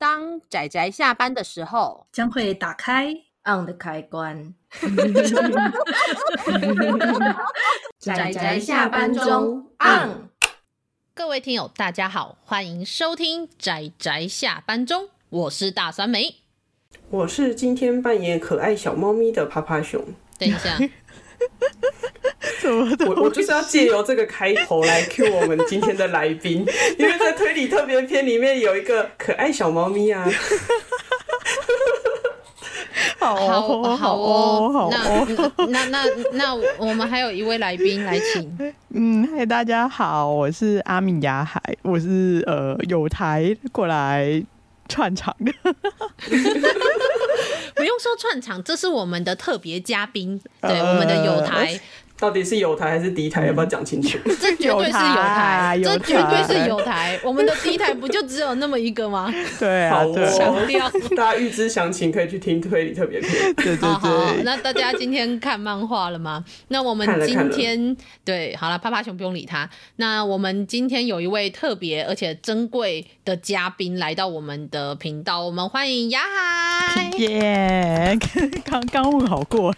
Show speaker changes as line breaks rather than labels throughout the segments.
当仔仔下班的时候，
将会打开
on 的开关。
仔仔下班中 on。
各位听友，大家好，欢迎收听仔仔下班中，我是大酸梅，
我是今天扮演可爱小猫咪的趴趴熊。
等一下。
我我就是要借由这个开头来 cue 我们今天的来宾，因为在推理特别篇里面有一个可爱小猫咪啊。
好哦，好哦，好哦。那那那那我们还有一位来宾来请。
嗯，嗨，大家好，我是阿米亚海，我是呃有台过来串场的。
不用说串场，这是我们的特别嘉宾，对，呃、我们的友台。
到底是有台还是敌台？要不要讲清楚？
这绝对是有台，这绝对是有台。我们的敌台不就只有那么一个吗？
对啊，
强调 大家预知详情可以去听推理特别篇。
对对对。
好，那大家今天看漫画了吗？那我们今天对，好了，趴趴熊不用理他。那我们今天有一位特别而且珍贵的嘉宾来到我们的频道，我们欢迎雅海。
耶，刚刚问好过。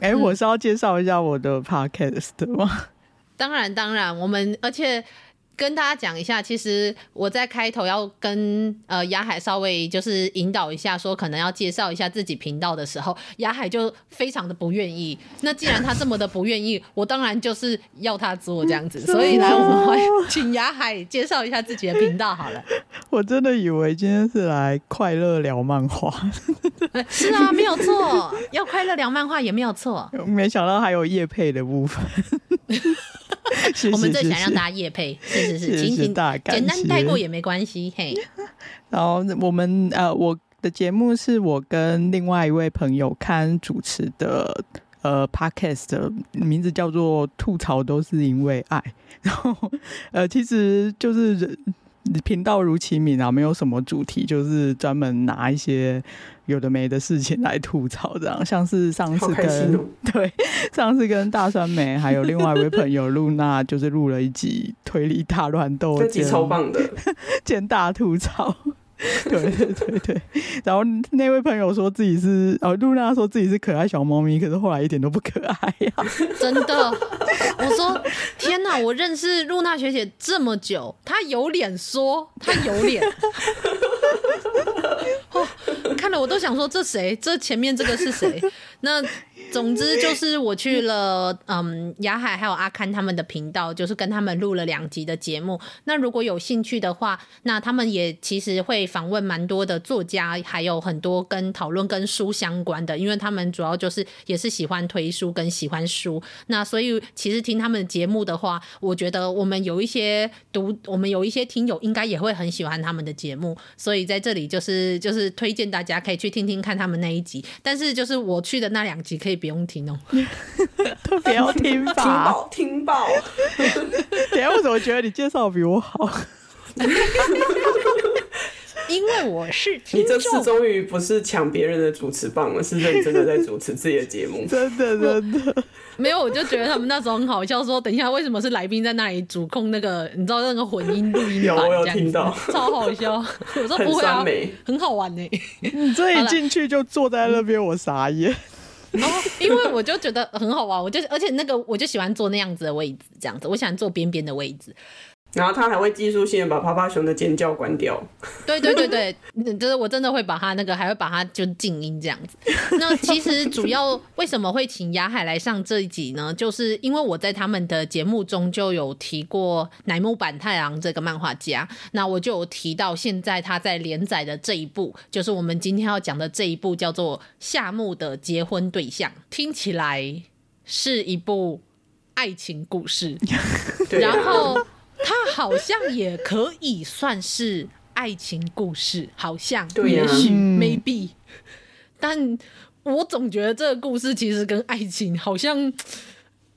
哎、欸，我是要介绍一下我的 podcast 吗？嗯、
当然，当然，我们而且。跟大家讲一下，其实我在开头要跟呃雅海稍微就是引导一下，说可能要介绍一下自己频道的时候，雅海就非常的不愿意。那既然他这么的不愿意，我当然就是要他做这样子。所以来，我们欢迎请雅海介绍一下自己的频道好了。
我真的以为今天是来快乐聊漫画。
是啊，没有错，要快乐聊漫画也没有错。
没想到还有叶配的部分。
我们最想让大家夜配，是是是，请请简单带过也没关系，嘿。
然后我们呃，我的节目是我跟另外一位朋友看主持的呃 Podcast 的名字叫做“吐槽都是因为爱”，然后呃，其实就是。频道如其名啊，没有什么主题，就是专门拿一些有的没的事情来吐槽，这样。像是上次跟、喔、对上次跟大酸梅还有另外一位朋友露娜，就是录了一集推理大乱斗，
这集超棒的，
见大吐槽。对对对对，然后那位朋友说自己是哦，露娜说自己是可爱小猫咪，可是后来一点都不可爱呀、
真的。我说天哪，我认识露娜学姐这么久，她有脸说她有脸，哦，看了我都想说这谁？这前面这个是谁？那。总之就是我去了，嗯，雅海还有阿堪他们的频道，就是跟他们录了两集的节目。那如果有兴趣的话，那他们也其实会访问蛮多的作家，还有很多跟讨论跟书相关的，因为他们主要就是也是喜欢推书跟喜欢书。那所以其实听他们的节目的话，我觉得我们有一些读，我们有一些听友应该也会很喜欢他们的节目。所以在这里就是就是推荐大家可以去听听看他们那一集。但是就是我去的那两集可以。不用听哦，
特别要听吧，
听爆听爆。
等下，我怎么觉得你介绍比我好？
因为我是
你这次终于不是抢别人的主持棒了，是认真的在主持自己的节目。
真的真的
没有，我就觉得他们那时候很好笑，说等一下为什么是来宾在那里主控那个，你知道那个混音录音
有，我有听到，
超好笑。我说不会啊，很，很好玩呢。
你这一进去就坐在那边，我傻眼。
然后，因为我就觉得很好玩，我就而且那个我就喜欢坐那样子的位置，这样子，我喜欢坐边边的位置。
然后他还会技术性的把趴趴熊的尖叫关掉。
对对对对，就是我真的会把他那个，还会把他就静音这样子。那其实主要为什么会请雅海来上这一集呢？就是因为我在他们的节目中就有提过乃木坂太郎这个漫画家，那我就有提到现在他在连载的这一部，就是我们今天要讲的这一部叫做《夏目的结婚对象》，听起来是一部爱情故事，然后。它好像也可以算是爱情故事，好像，也许 maybe，但我总觉得这个故事其实跟爱情好像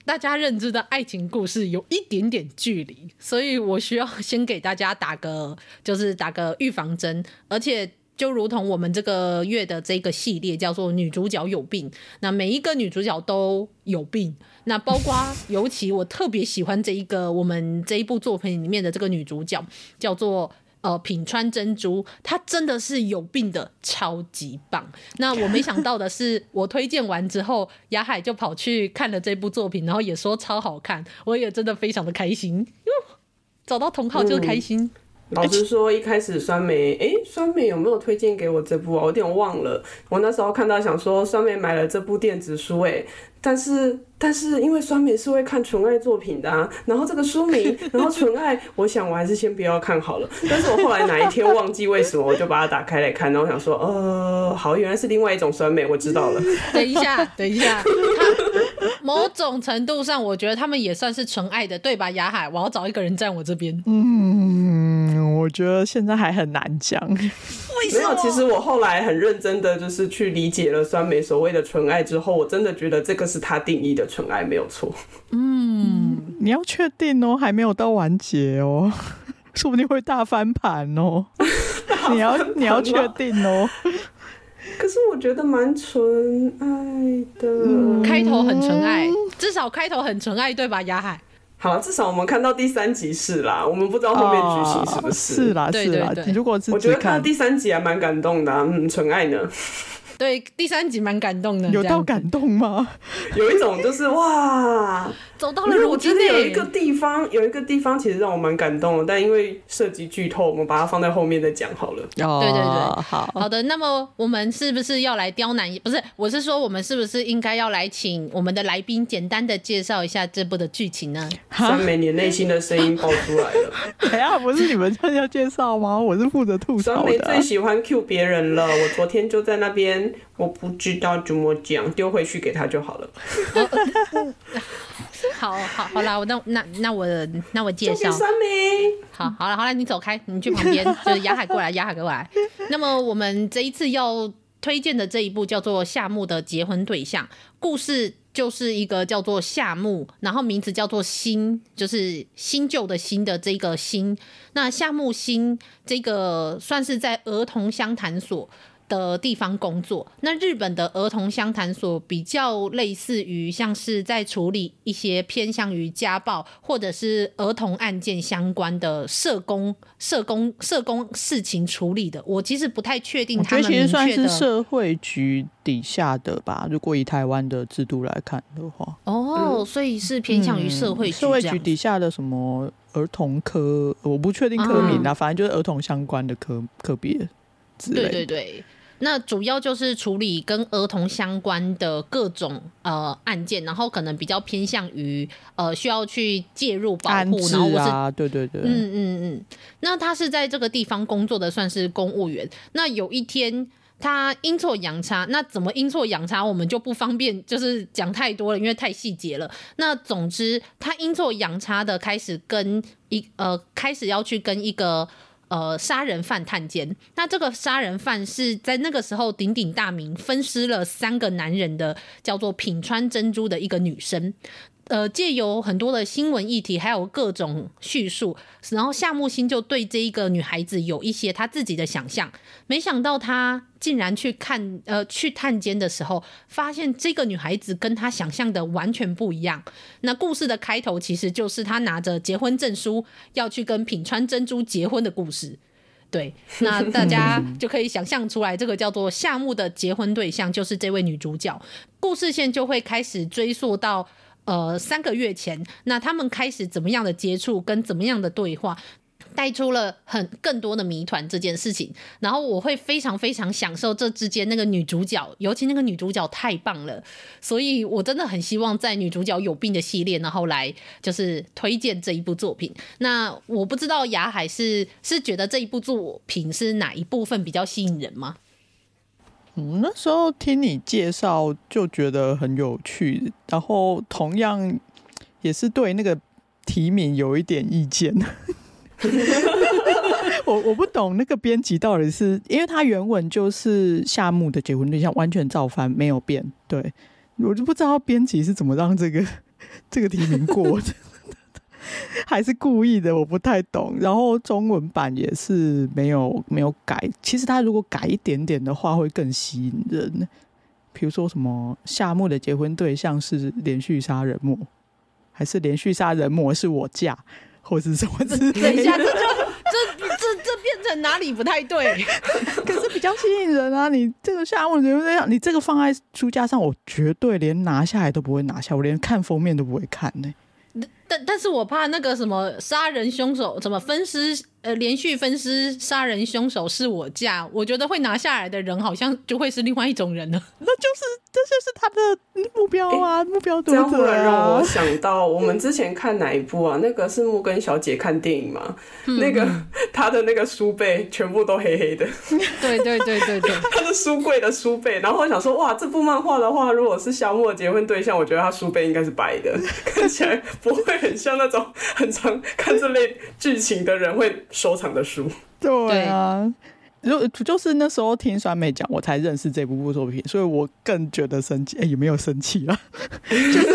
大家认知的爱情故事有一点点距离，所以我需要先给大家打个就是打个预防针，而且。就如同我们这个月的这个系列叫做女主角有病，那每一个女主角都有病，那包括尤其我特别喜欢这一个我们这一部作品里面的这个女主角叫做呃品川珍珠，她真的是有病的超级棒。那我没想到的是，我推荐完之后，雅海就跑去看了这部作品，然后也说超好看，我也真的非常的开心。哟，找到同好就是开心。
老实说，一开始酸梅，哎、欸，酸梅有没有推荐给我这部啊？我有点忘了。我那时候看到想说，酸梅买了这部电子书，哎，但是但是因为酸梅是会看纯爱作品的，啊，然后这个书名，然后纯爱，我想我还是先不要看好了。但是我后来哪一天忘记为什么，我就把它打开来看，然后我想说，呃，好，原来是另外一种酸梅，我知道了。
等一下，等一下，某种程度上，我觉得他们也算是纯爱的，对吧？雅海，我要找一个人站我这边。
嗯。我觉得现在还很难讲。
为什么？没有，其实我后来很认真的就是去理解了酸梅所谓的纯爱之后，我真的觉得这个是他定义的纯爱，没有错。
嗯，你要确定哦，还没有到完结哦，说不定会大翻盘哦。你要你要确定哦。
可是我觉得蛮纯爱的，
嗯，开头很纯爱，至少开头很纯爱，对吧？雅海。
好，至少我们看到第三集是啦，我们不知道后面剧情是不是。
哦、是啦，是啦。如果是
我觉得看到第三集还蛮感动的、啊，嗯，纯爱呢。
对，第三集蛮感动的，
有到感动吗？
有一种就是哇，
走到了。
我觉得有一个地方，有一个地方其实让我蛮感动的，但因为涉及剧透，我们把它放在后面再讲好了。
哦，
对对对，
好
好的。那么我们是不是要来刁难？不是，我是说我们是不是应该要来请我们的来宾简单的介绍一下这部的剧情呢？
三美，你内心的声音爆出来了。
哎呀，不是你们要介绍吗？我是负责吐槽的。
三美最喜欢 cue 别人了，我昨天就在那边。我不知道怎么讲，丢回去给他就好了。
好好好啦，我那那那我那我介绍。好好了好了，你走开，你去旁边，就是雅海过来，雅海过来。那么我们这一次要推荐的这一部叫做《夏目的结婚对象》，故事就是一个叫做夏目，然后名字叫做新，就是新旧的新的这个新。那夏目新这个算是在儿童相谈所的地方工作，那日本的儿童相谈所比较类似于像是在处理一些偏向于家暴或者是儿童案件相关的社工、社工、社工事情处理的。我其实不太确定他们，
其实算是社会局底下的吧。如果以台湾的制度来看的话，
哦，所以是偏向于社会局、嗯、
社会局底下的什么儿童科，我不确定科名啊，反正就是儿童相关的科科别之类。
对对对。那主要就是处理跟儿童相关的各种呃案件，然后可能比较偏向于呃需要去介入保护，啊、然后我是
对对对，
嗯嗯嗯。那他是在这个地方工作的，算是公务员。那有一天他阴错阳差，那怎么阴错阳差，我们就不方便就是讲太多了，因为太细节了。那总之他阴错阳差的开始跟一呃开始要去跟一个。呃，杀人犯探监。那这个杀人犯是在那个时候鼎鼎大名，分尸了三个男人的，叫做品川珍珠的一个女生。呃，借由很多的新闻议题，还有各种叙述，然后夏木星就对这一个女孩子有一些他自己的想象。没想到他竟然去看，呃，去探监的时候，发现这个女孩子跟他想象的完全不一样。那故事的开头其实就是他拿着结婚证书要去跟品川珍珠结婚的故事。对，那大家就可以想象出来，这个叫做夏木的结婚对象就是这位女主角。故事线就会开始追溯到。呃，三个月前，那他们开始怎么样的接触，跟怎么样的对话，带出了很更多的谜团这件事情。然后我会非常非常享受这之间那个女主角，尤其那个女主角太棒了，所以我真的很希望在女主角有病的系列，然后来就是推荐这一部作品。那我不知道雅海是是觉得这一部作品是哪一部分比较吸引人吗？
嗯，那时候听你介绍就觉得很有趣，然后同样也是对那个题名有一点意见。我我不懂那个编辑到底是因为他原文就是夏目的结婚对象，完全照翻没有变。对，我就不知道编辑是怎么让这个这个题名过的。还是故意的，我不太懂。然后中文版也是没有没有改。其实他如果改一点点的话，会更吸引人。比如说什么夏目的结婚对象是连续杀人魔，还是连续杀人魔是我嫁，或是什么之类的。
等一下，这就这这这变成哪里不太对？
可是比较吸引人啊！你这个夏目友人，你这个放在书架上，我绝对连拿下来都不会拿下，我连看封面都不会看呢、欸。
但但是我怕那个什么杀人凶手，怎么分尸？呃，连续分尸杀人凶手是我驾，我觉得会拿下来的人好像就会是另外一种人了。
那就是这就是他的目标啊，欸、目标读者、啊。
这样突然让我 想到，我们之前看哪一部啊？那个是木根小姐看电影嘛？嗯、那个她的那个书背全部都黑黑的。
对对对对对，
她的书柜的书背。然后我想说，哇，这部漫画的话，如果是夏目的结婚对象，我觉得他书背应该是白的，看起来不会很像那种很常看这类剧情的人会。收藏的书，
对啊，就就是那时候听酸梅讲，我才认识这部部作品，所以我更觉得生气。哎、欸，有没有生气啊？就是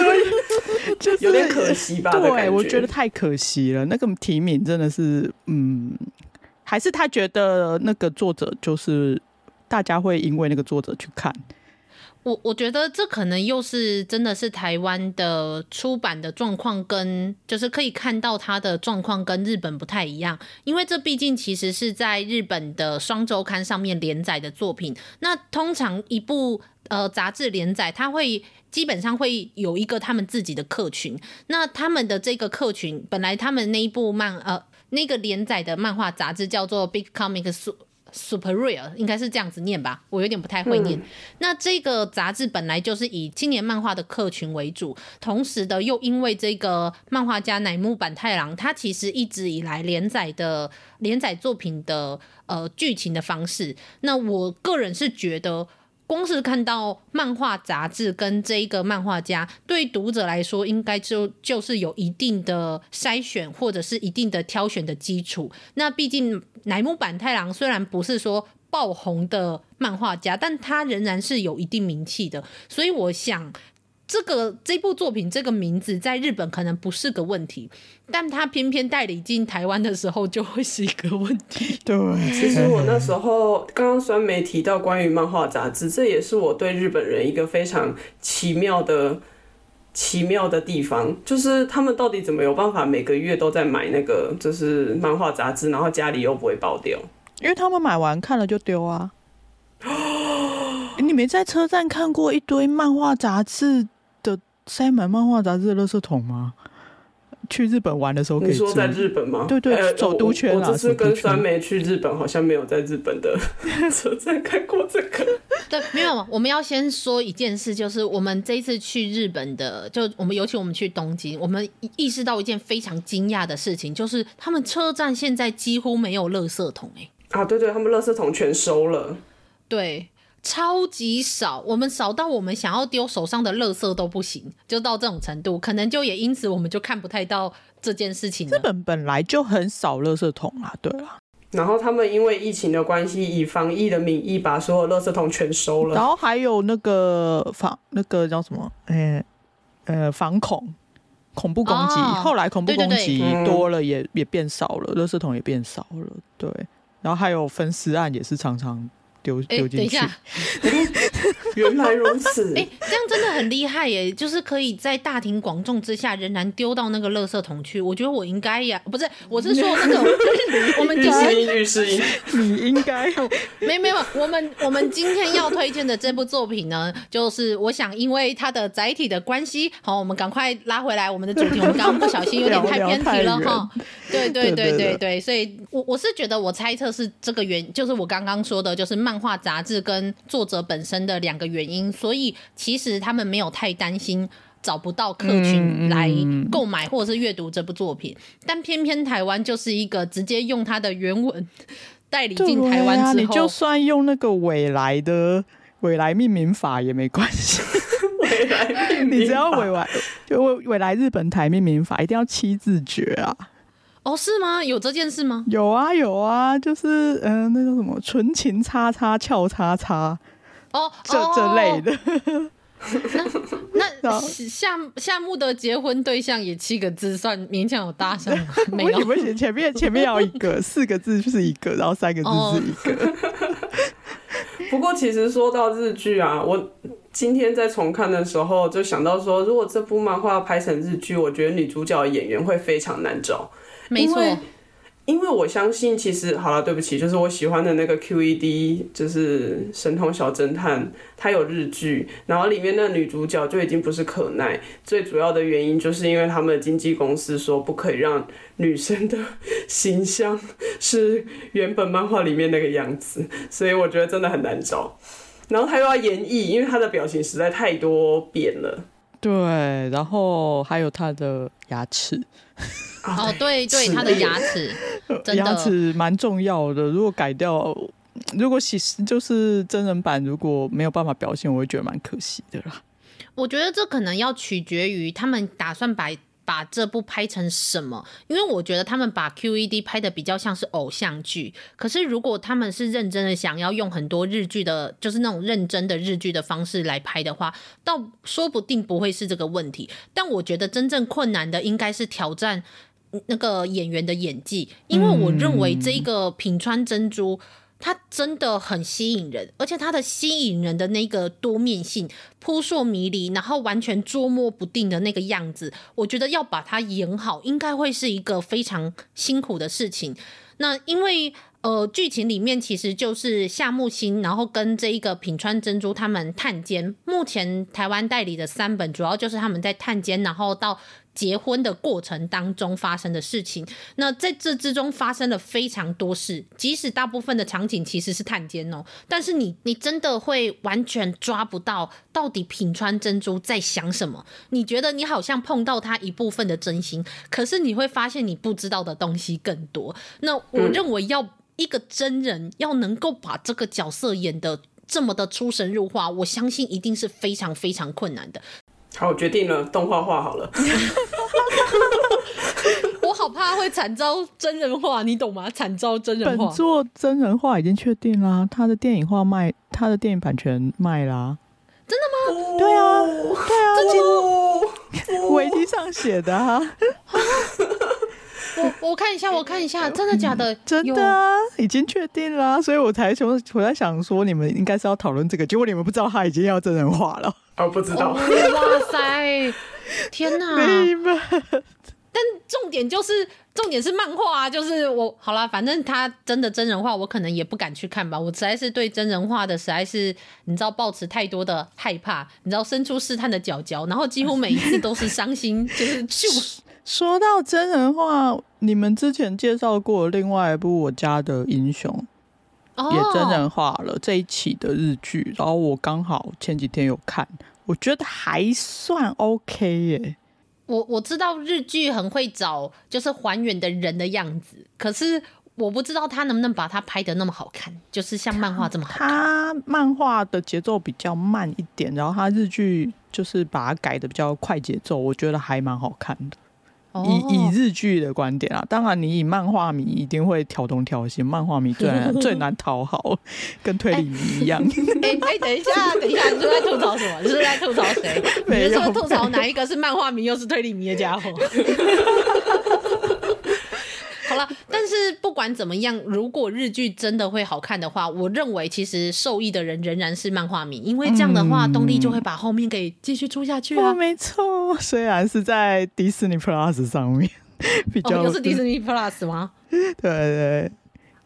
就是有点可惜吧？对，我觉得太可惜了。那个提名真的是，嗯，还是他觉得那个作者就是大家会因为那个作者去看。
我我觉得这可能又是真的是台湾的出版的状况，跟就是可以看到它的状况跟日本不太一样，因为这毕竟其实是在日本的双周刊上面连载的作品。那通常一部呃杂志连载，它会基本上会有一个他们自己的客群。那他们的这个客群，本来他们那一部漫呃那个连载的漫画杂志叫做 Big Comics。Super-Rare 应该是这样子念吧，我有点不太会念。嗯、那这个杂志本来就是以青年漫画的客群为主，同时的又因为这个漫画家乃木坂太郎，他其实一直以来连载的连载作品的呃剧情的方式，那我个人是觉得。光是看到漫画杂志跟这一个漫画家，对读者来说，应该就就是有一定的筛选或者是一定的挑选的基础。那毕竟乃木坂太郎虽然不是说爆红的漫画家，但他仍然是有一定名气的，所以我想。这个这部作品这个名字在日本可能不是个问题，但他偏偏代理进台湾的时候就会是一个问题。
对，
其实我那时候刚刚酸梅提到关于漫画杂志，这也是我对日本人一个非常奇妙的奇妙的地方，就是他们到底怎么有办法每个月都在买那个就是漫画杂志，然后家里又不会爆掉？
因为他们买完看了就丢啊。你没在车站看过一堆漫画杂志？塞满漫画杂志的垃圾桶吗？去日本玩的时候可以，你
说在日本吗？
对对，欸、首都圈啊。
我这次跟酸梅去日本，好像没有在日本的 车站看过这个。
对，没有。我们要先说一件事，就是我们这一次去日本的，就我们尤其我们去东京，我们意识到一件非常惊讶的事情，就是他们车站现在几乎没有垃圾桶哎。
啊，对对，他们垃圾桶全收了。
对。超级少，我们少到我们想要丢手上的垃圾都不行，就到这种程度，可能就也因此我们就看不太到这件事情。
日本本来就很少垃圾桶啊，对啊。
然后他们因为疫情的关系，以防疫的名义把所有垃圾桶全收了。
然后还有那个防那个叫什么？呃呃，防恐恐怖攻击，哦、后来恐怖攻击多了也，也、嗯、也变少了，垃圾桶也变少了。对，然后还有分尸案也是常常。丢丢进去。等一下，
原来如此。
哎、欸，这样真的很厉害耶！就是可以在大庭广众之下仍然丢到那个垃圾桶去。我觉得我应该呀，不是，我是说那种，就是我们今
天
你应该
没没有。我们我们今天要推荐的这部作品呢，就是我想因为它的载体的关系，好，我们赶快拉回来我们的主题。我们刚刚不小心有点太偏题了哈。对对对对对，所以我我是觉得我猜测是这个原，就是我刚刚说的，就是。漫画杂志跟作者本身的两个原因，所以其实他们没有太担心找不到客群来购买或者是阅读这部作品，但偏偏台湾就是一个直接用它的原文 代理进台湾之后，
你就算用那个未来的未来命名法也没关系。
未来命名，
你只要未来就纬来日本台命名法一定要七字诀啊。
哦，是吗？有这件事吗？
有啊，有啊，就是嗯、呃，那叫什么纯情叉叉俏叉叉，
哦，
这这类的。
那那 夏夏目的结婚对象也七个字，算勉强有搭上吗？没有，
不行，前面前面要一个 四个字就是一个，然后三个字是一个。
不过其实说到日剧啊，我今天在重看的时候就想到说，如果这部漫画拍成日剧，我觉得女主角演员会非常难找。
没错，
因为我相信，其实好了，对不起，就是我喜欢的那个 QED，就是神童小侦探，它有日剧，然后里面的女主角就已经不是可奈，最主要的原因就是因为他们的经纪公司说不可以让女生的形象是原本漫画里面那个样子，所以我觉得真的很难找。然后他又要演绎，因为他的表情实在太多变了。
对，然后还有他的牙齿。
哦，对对，他的牙齿，
牙齿蛮重要的。如果改掉，如果其实就是真人版，如果没有办法表现，我会觉得蛮可惜的啦。
我觉得这可能要取决于他们打算把把这部拍成什么，因为我觉得他们把 QED 拍的比较像是偶像剧。可是如果他们是认真的想要用很多日剧的，就是那种认真的日剧的方式来拍的话，倒说不定不会是这个问题。但我觉得真正困难的应该是挑战。那个演员的演技，因为我认为这个品川珍珠，它真的很吸引人，而且它的吸引人的那个多面性、扑朔迷离，然后完全捉摸不定的那个样子，我觉得要把它演好，应该会是一个非常辛苦的事情。那因为呃，剧情里面其实就是夏木星，然后跟这一个品川珍珠他们探监，目前台湾代理的三本主要就是他们在探监，然后到。结婚的过程当中发生的事情，那在这之中发生了非常多事，即使大部分的场景其实是探监哦，但是你你真的会完全抓不到到底品川珍珠在想什么？你觉得你好像碰到他一部分的真心，可是你会发现你不知道的东西更多。那我认为要一个真人要能够把这个角色演得这么的出神入化，我相信一定是非常非常困难的。
好，我决定了，动画画好了。
我好怕会惨遭真人化，你懂吗？惨遭真人化。
本作真人化已经确定啦，他的电影化卖，他的电影版权卖啦。
真的吗？
哦、对啊，对啊，这维基上写的啊。
我我看一下，我看一下，真的假的？
嗯、真的啊，已经确定啦，所以我才说我在想说，你们应该是要讨论这个，结果你们不知道他已经要真人化了。
哦，不知道。
哦、哇塞！天哪！
们
但重点就是，重点是漫画啊，就是我好啦，反正他真的真人化，我可能也不敢去看吧。我实在是对真人化的实在是，你知道，抱持太多的害怕，你知道，伸出试探的脚脚，然后几乎每一次都是伤心，就是就
说到真人化，你们之前介绍过另外一部《我家的英雄》。也真人化了这一期的日剧，然后我刚好前几天有看，我觉得还算 OK 耶。
我我知道日剧很会找就是还原的人的样子，可是我不知道他能不能把它拍的那么好看，就是像漫画这么好看。
他漫画的节奏比较慢一点，然后他日剧就是把它改的比较快节奏，我觉得还蛮好看的。以以日剧的观点啊，当然你以漫画迷一定会挑东挑西，漫画迷最难最难讨好，跟推理迷一样。
哎、欸、哎、欸，等一下，等一下，你是在吐槽什么？你是在吐槽谁？你是说吐槽哪一个是漫画迷又是推理迷的家伙？但是不管怎么样，如果日剧真的会好看的话，我认为其实受益的人仍然是漫画迷，因为这样的话，动力就会把后面给继续出下去啊。
哦、没错，虽然是在迪士尼 Plus 上面比较，
哦，又是迪士尼 Plus 吗？
对，对对。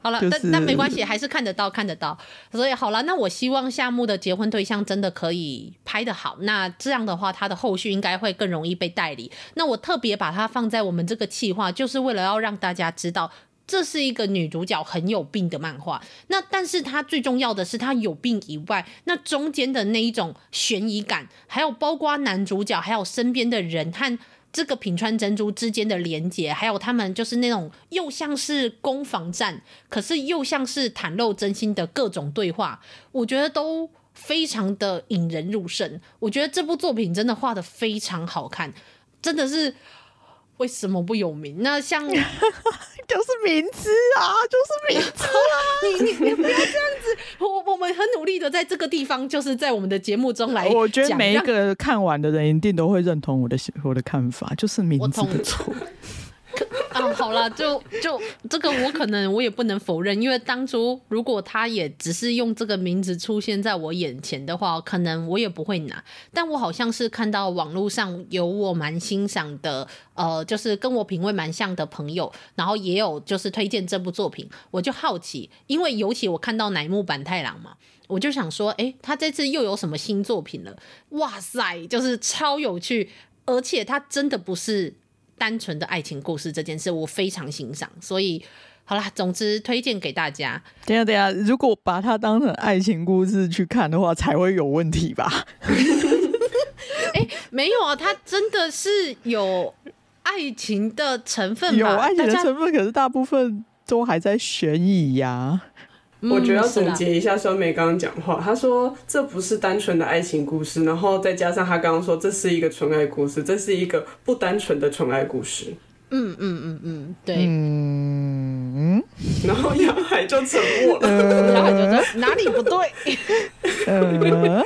好了，就是、但但没关系，还是看得到，看得到。所以好了，那我希望夏目的结婚对象真的可以拍得好。那这样的话，他的后续应该会更容易被代理。那我特别把它放在我们这个企划，就是为了要让大家知道，这是一个女主角很有病的漫画。那但是她最重要的是，她有病以外，那中间的那一种悬疑感，还有包括男主角，还有身边的人和。这个品川珍珠之间的连接，还有他们就是那种又像是攻防战，可是又像是袒露真心的各种对话，我觉得都非常的引人入胜。我觉得这部作品真的画得非常好看，真的是。为什么不有名？那像
就是名字啊，就是名字啊！
你你你不要这样子，我我们很努力的在这个地方，就是在我们的节目中来。
我觉得每一个看完的人一定都会认同我的我的看法，就是名字的错。
啊，好了，就就这个我可能我也不能否认，因为当初如果他也只是用这个名字出现在我眼前的话，可能我也不会拿。但我好像是看到网络上有我蛮欣赏的，呃，就是跟我品味蛮像的朋友，然后也有就是推荐这部作品，我就好奇，因为尤其我看到乃木坂太郎嘛。我就想说，哎、他这次又有什么新作品了？哇塞，就是超有趣，而且他真的不是单纯的爱情故事这件事，我非常欣赏。所以，好啦，总之推荐给大家。
等下，等下，如果把它当成爱情故事去看的话，才会有问题吧？
哎、欸，没有啊，它真的是有爱情的成分，
有爱情的成分，可是大部分都还在悬疑呀。
我觉得要总结一下酸梅刚刚讲话，他说这不是单纯的爱情故事，然后再加上他刚刚说这是一个纯爱故事，这是一个不单纯的纯爱故事。
嗯嗯嗯嗯，对。
嗯，
然后杨海就沉默了，杨
海就说哪里不
对？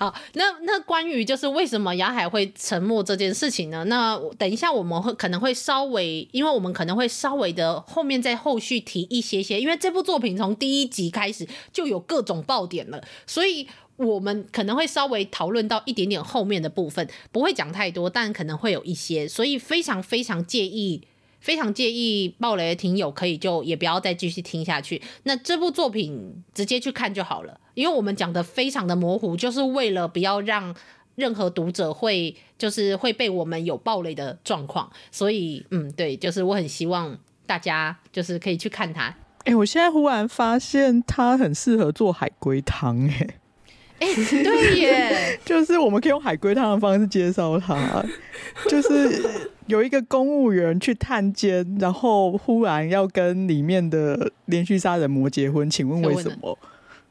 好，那那关于就是为什么雅海会沉默这件事情呢？那等一下我们会可能会稍微，因为我们可能会稍微的后面再后续提一些些，因为这部作品从第一集开始就有各种爆点了，所以我们可能会稍微讨论到一点点后面的部分，不会讲太多，但可能会有一些，所以非常非常介意。非常介意爆雷的听友可以就也不要再继续听下去。那这部作品直接去看就好了，因为我们讲的非常的模糊，就是为了不要让任何读者会就是会被我们有爆雷的状况。所以，嗯，对，就是我很希望大家就是可以去看它。
哎、我现在忽然发现它很适合做海龟汤，哎，
哎，对耶，
就是我们可以用海龟汤的方式介绍他，就是。有一个公务员去探监，然后忽然要跟里面的连续杀人魔结婚，请问为什么？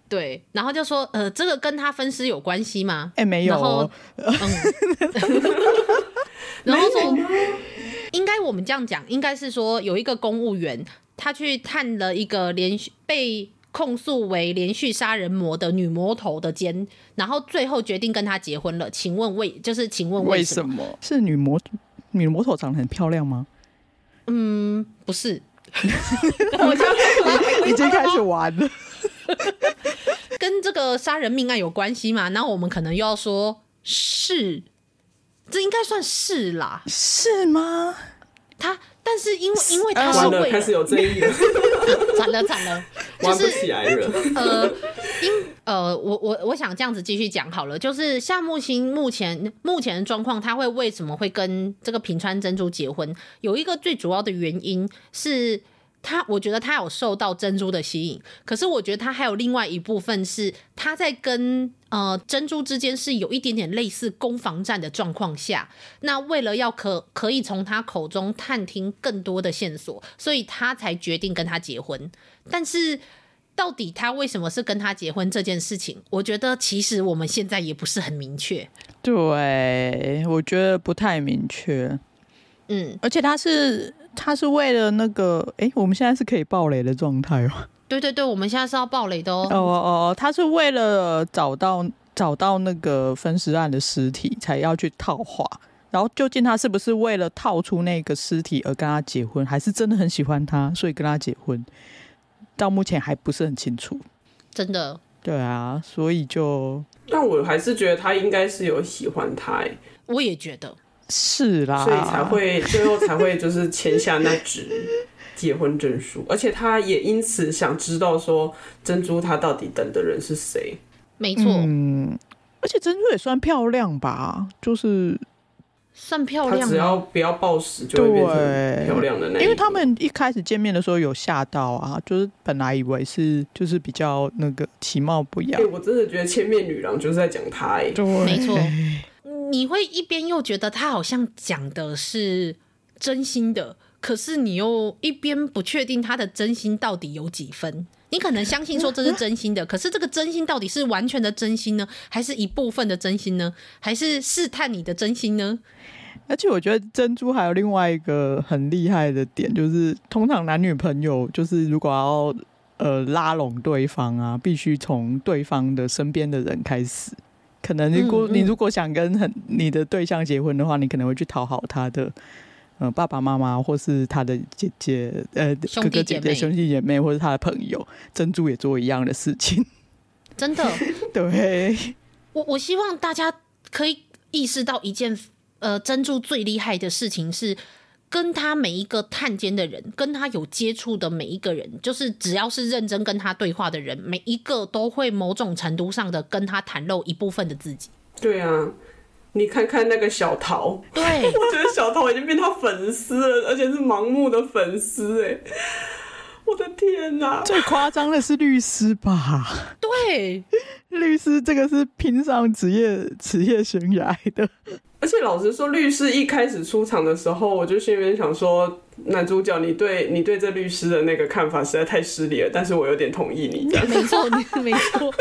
对，然后就说，呃，这个跟他分尸有关系吗？
哎、欸，没有。
然后，嗯，然后说，应该我们这样讲，应该是说有一个公务员，他去探了一个连续被控诉为连续杀人魔的女魔头的奸，然后最后决定跟他结婚了。请问为，就是请问为什
么？是女魔？女魔头长得很漂亮吗？
嗯，不是。
我 就已经开始玩了。
跟这个杀人命案有关系吗？然后我们可能又要说是，这应该算是啦。
是吗？
他。但是因为因为他是为了
开始有争议了，
惨 了惨了，
玩不起来了。
呃，因呃，我我我想这样子继续讲好了，就是夏木星目前目前的状况，他会为什么会跟这个平川珍珠结婚？有一个最主要的原因是。他，我觉得他有受到珍珠的吸引，可是我觉得他还有另外一部分是他在跟呃珍珠之间是有一点点类似攻防战的状况下，那为了要可可以从他口中探听更多的线索，所以他才决定跟他结婚。但是到底他为什么是跟他结婚这件事情，我觉得其实我们现在也不是很明确。
对，我觉得不太明确。
嗯，
而且他是。他是为了那个，哎、欸，我们现在是可以爆雷的状态哦？
对对对，我们现在是要爆雷的哦。
哦哦哦，他是为了找到找到那个分尸案的尸体，才要去套话。然后究竟他是不是为了套出那个尸体而跟他结婚，还是真的很喜欢他，所以跟他结婚？到目前还不是很清楚。
真的？
对啊，所以就……
但我还是觉得他应该是有喜欢他，哎，
我也觉得。
是啦，
所以才会最后才会就是签下那纸结婚证书，而且他也因此想知道说珍珠他到底等的人是谁。
没错，
嗯，而且珍珠也算漂亮吧，就是
算漂亮，
他只要不要暴食就会变成漂亮的那。
因为他们一开始见面的时候有吓到啊，就是本来以为是就是比较那个其貌不扬。
哎，我真的觉得千面女郎就是在讲他，哎，
对，
没错。你会一边又觉得他好像讲的是真心的，可是你又一边不确定他的真心到底有几分。你可能相信说这是真心的，可是这个真心到底是完全的真心呢，还是一部分的真心呢？还是试探你的真心呢？
而且我觉得珍珠还有另外一个很厉害的点，就是通常男女朋友就是如果要呃拉拢对方啊，必须从对方的身边的人开始。可能如果你如果想跟很你的对象结婚的话，你可能会去讨好他的呃爸爸妈妈或是他的姐姐呃哥哥姐姐兄弟姐妹或是他的朋友，珍珠也做一样的事情。
真的，
对。
我我希望大家可以意识到一件呃珍珠最厉害的事情是。跟他每一个探监的人，跟他有接触的每一个人，就是只要是认真跟他对话的人，每一个都会某种程度上的跟他袒露一部分的自己。
对啊，你看看那个小桃，
对，
我觉得小桃已经变他粉丝了，而且是盲目的粉丝哎，我的天哪！
最夸张的是律师吧？
对，
律师这个是拼上职业职业生涯的。
而且老实说，律师一开始出场的时候，我就心里面想说，男主角你对你对这律师的那个看法实在太失礼了。但是我有点同意你，
没错，你 没错。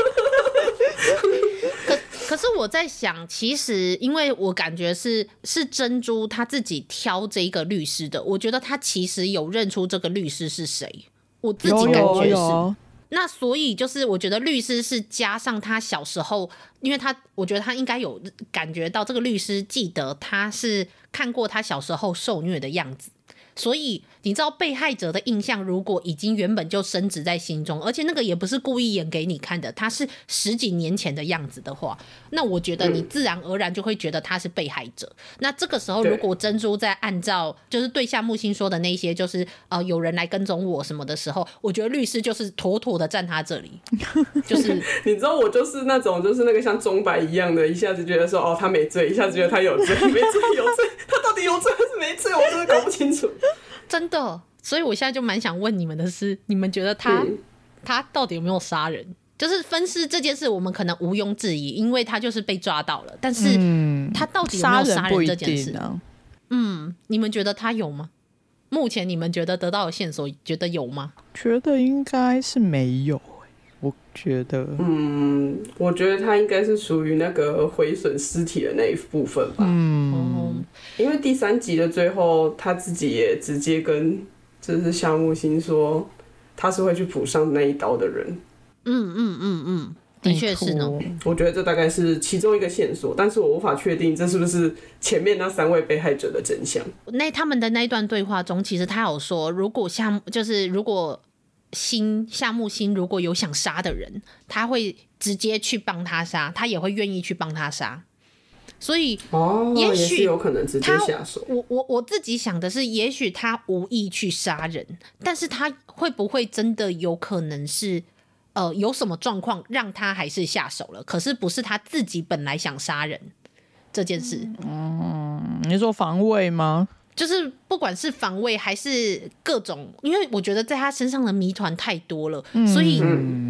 可可是我在想，其实因为我感觉是是珍珠他自己挑这一个律师的，我觉得他其实有认出这个律师是谁，我自己感觉是。那所以就是，我觉得律师是加上他小时候，因为他我觉得他应该有感觉到这个律师记得他是看过他小时候受虐的样子。所以你知道被害者的印象，如果已经原本就深植在心中，而且那个也不是故意演给你看的，他是十几年前的样子的话，那我觉得你自然而然就会觉得他是被害者。嗯、那这个时候，如果珍珠在按照就是对夏木星说的那些，就是呃有人来跟踪我什么的时候，我觉得律师就是妥妥的站他这里，就是
你知道我就是那种就是那个像钟摆一样的，一下子觉得说哦他没罪，一下子觉得他有罪，没罪有罪，他到底有罪还是没罪，我真的搞不清楚。
真的，所以我现在就蛮想问你们的是，你们觉得他、嗯、他到底有没有杀人？就是分尸这件事，我们可能毋庸置疑，因为他就是被抓到了。但是，他到底有没有杀人这件事？嗯，嗯，你们觉得他有吗？目前你们觉得得到的线索，觉得有吗？
觉得应该是没有。我觉得，
嗯，我觉得他应该是属于那个毁损尸体的那一部分吧。嗯，因为第三集的最后，他自己也直接跟就是夏木星说，他是会去补上那一刀的人。
嗯嗯嗯嗯，的确是呢。
我觉得这大概是其中一个线索，但是我无法确定这是不是前面那三位被害者的真相。
那他们的那一段对话中，其实他有说，如果夏就是如果。星夏木星如果有想杀的人，他会直接去帮他杀，他也会愿意去帮他杀。所以，
哦，
也许
有可能直接下手。
我我我自己想的是，也许他无意去杀人，但是他会不会真的有可能是，呃，有什么状况让他还是下手了？可是不是他自己本来想杀人这件事。
嗯，你说防卫吗？
就是不管是防卫还是各种，因为我觉得在他身上的谜团太多了，嗯、所以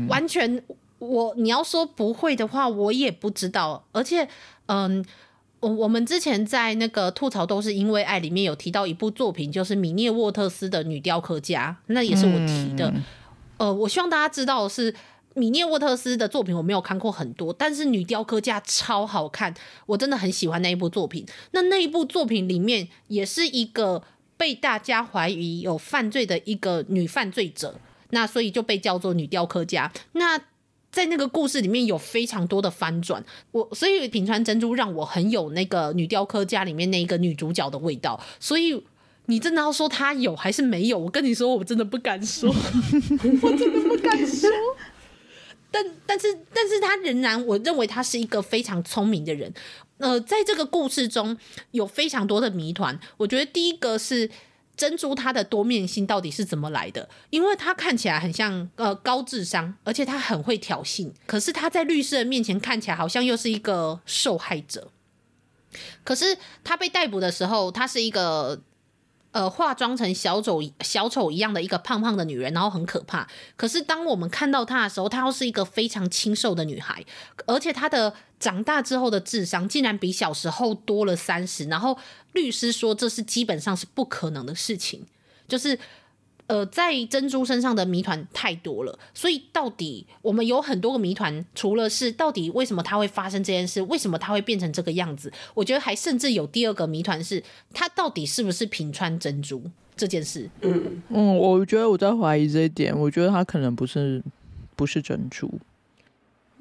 完全我你要说不会的话，我也不知道。而且，嗯，我我们之前在那个吐槽都是因为爱里面有提到一部作品，就是米涅沃特斯的女雕刻家，那也是我提的。嗯、呃，我希望大家知道的是。米涅沃特斯的作品我没有看过很多，但是女雕刻家超好看，我真的很喜欢那一部作品。那那一部作品里面也是一个被大家怀疑有犯罪的一个女犯罪者，那所以就被叫做女雕刻家。那在那个故事里面有非常多的翻转，我所以品川珍珠让我很有那个女雕刻家里面那一个女主角的味道。所以你真的要说她有还是没有？我跟你说，我真的不敢说，我真的不敢说。但但是但是他仍然，我认为他是一个非常聪明的人。呃，在这个故事中有非常多的谜团。我觉得第一个是珍珠他的多面性到底是怎么来的？因为他看起来很像呃高智商，而且他很会挑衅。可是他在律师的面前看起来好像又是一个受害者。可是他被逮捕的时候，他是一个。呃，化妆成小丑小丑一样的一个胖胖的女人，然后很可怕。可是当我们看到她的时候，她又是一个非常清瘦的女孩，而且她的长大之后的智商竟然比小时候多了三十。然后律师说这是基本上是不可能的事情，就是。呃，在珍珠身上的谜团太多了，所以到底我们有很多个谜团，除了是到底为什么它会发生这件事，为什么它会变成这个样子，我觉得还甚至有第二个谜团是，它到底是不是平川珍珠这件事？
嗯嗯，我觉得我在怀疑这一点，我觉得他可能不是不是珍珠，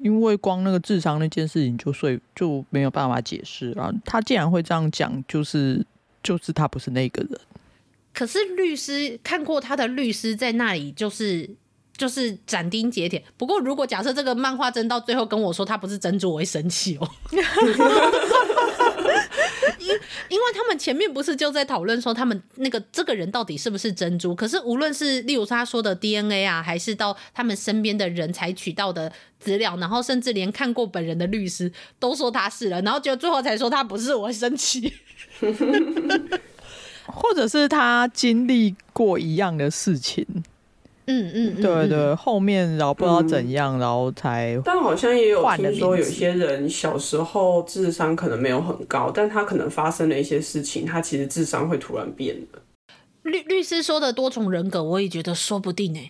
因为光那个智商那件事情就所以就没有办法解释啊。他既然会这样讲，就是就是他不是那个人。
可是律师看过他的律师在那里，就是就是斩钉截铁。不过如果假设这个漫画真到最后跟我说他不是珍珠，我会生气哦。因因为他们前面不是就在讨论说他们那个这个人到底是不是珍珠？可是无论是例如他说的 DNA 啊，还是到他们身边的人采取到的资料，然后甚至连看过本人的律师都说他是了，然后就最后才说他不是，我会生气。
或者是他经历过一样的事情。
嗯嗯，嗯，
对对，后面然后不知道怎样，嗯、然后才。
但好像也有听说，有些人小时候智商可能没有很高，但他可能发生了一些事情，他其实智商会突然变的。
律律师说的多重人格，我也觉得说不定呢。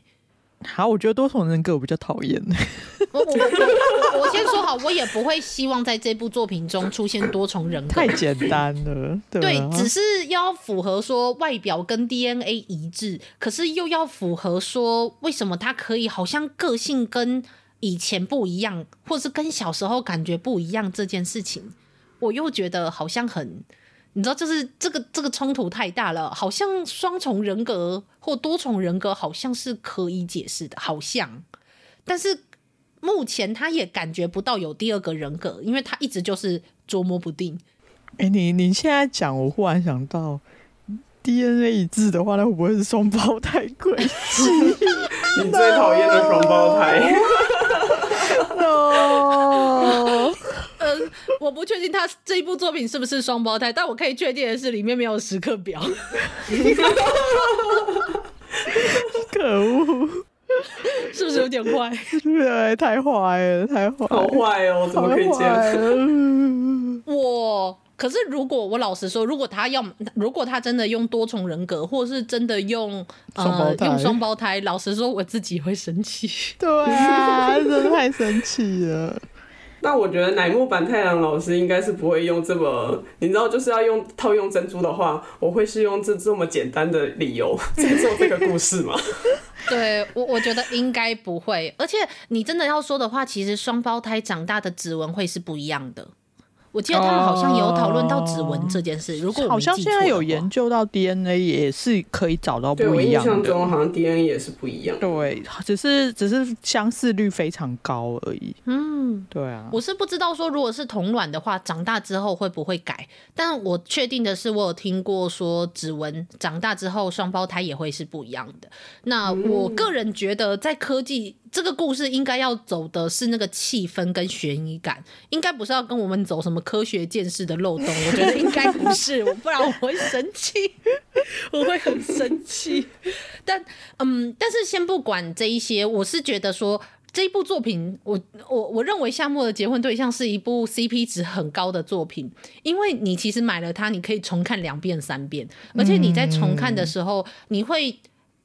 好，我觉得多重人格我比较讨厌。
我我我我先说好，我也不会希望在这部作品中出现多重人格，
太简单了。对，
对，只是要符合说外表跟 DNA 一致，可是又要符合说为什么他可以好像个性跟以前不一样，或是跟小时候感觉不一样这件事情，我又觉得好像很。你知道，就是这个这个冲突太大了，好像双重人格或多重人格好像是可以解释的，好像，但是目前他也感觉不到有第二个人格，因为他一直就是捉摸不定。
哎、欸，你你现在讲，我忽然想到，DNA 一致的话，那会不会是双胞胎关系？
你最讨厌的双胞胎。
no
我不确定他这一部作品是不是双胞胎，但我可以确定的是里面没有时刻表。
可恶，
是不是有点坏？
对，太坏了，太坏，
好坏哦，怎么可以这样？
我可是如果我老实说，如果他要，如果他真的用多重人格，或是真的用呃用双胞胎，老实说我自己会生气。
对啊，真的太生气了。
那我觉得乃木坂太郎老师应该是不会用这么，你知道，就是要用套用珍珠的话，我会是用这这么简单的理由在做这个故事吗？
对，我我觉得应该不会，而且你真的要说的话，其实双胞胎长大的指纹会是不一样的。我记得他们好像也有讨论到指纹这件事。Oh, 如果
好像现在有研究到 DNA 也是可以找到不一样的。
对，我印象中好像 DNA 也是不一样。
对，只是只是相似率非常高而已。
嗯，
对啊。
我是不知道说，如果是同卵的话，长大之后会不会改？但我确定的是，我有听过说指纹长大之后双胞胎也会是不一样的。那我个人觉得，在科技。这个故事应该要走的是那个气氛跟悬疑感，应该不是要跟我们走什么科学见识的漏洞。我觉得应该不是，不然我会生气，我会很生气。但嗯，但是先不管这一些，我是觉得说这一部作品，我我我认为夏末的结婚对象是一部 CP 值很高的作品，因为你其实买了它，你可以重看两遍三遍，而且你在重看的时候，你会。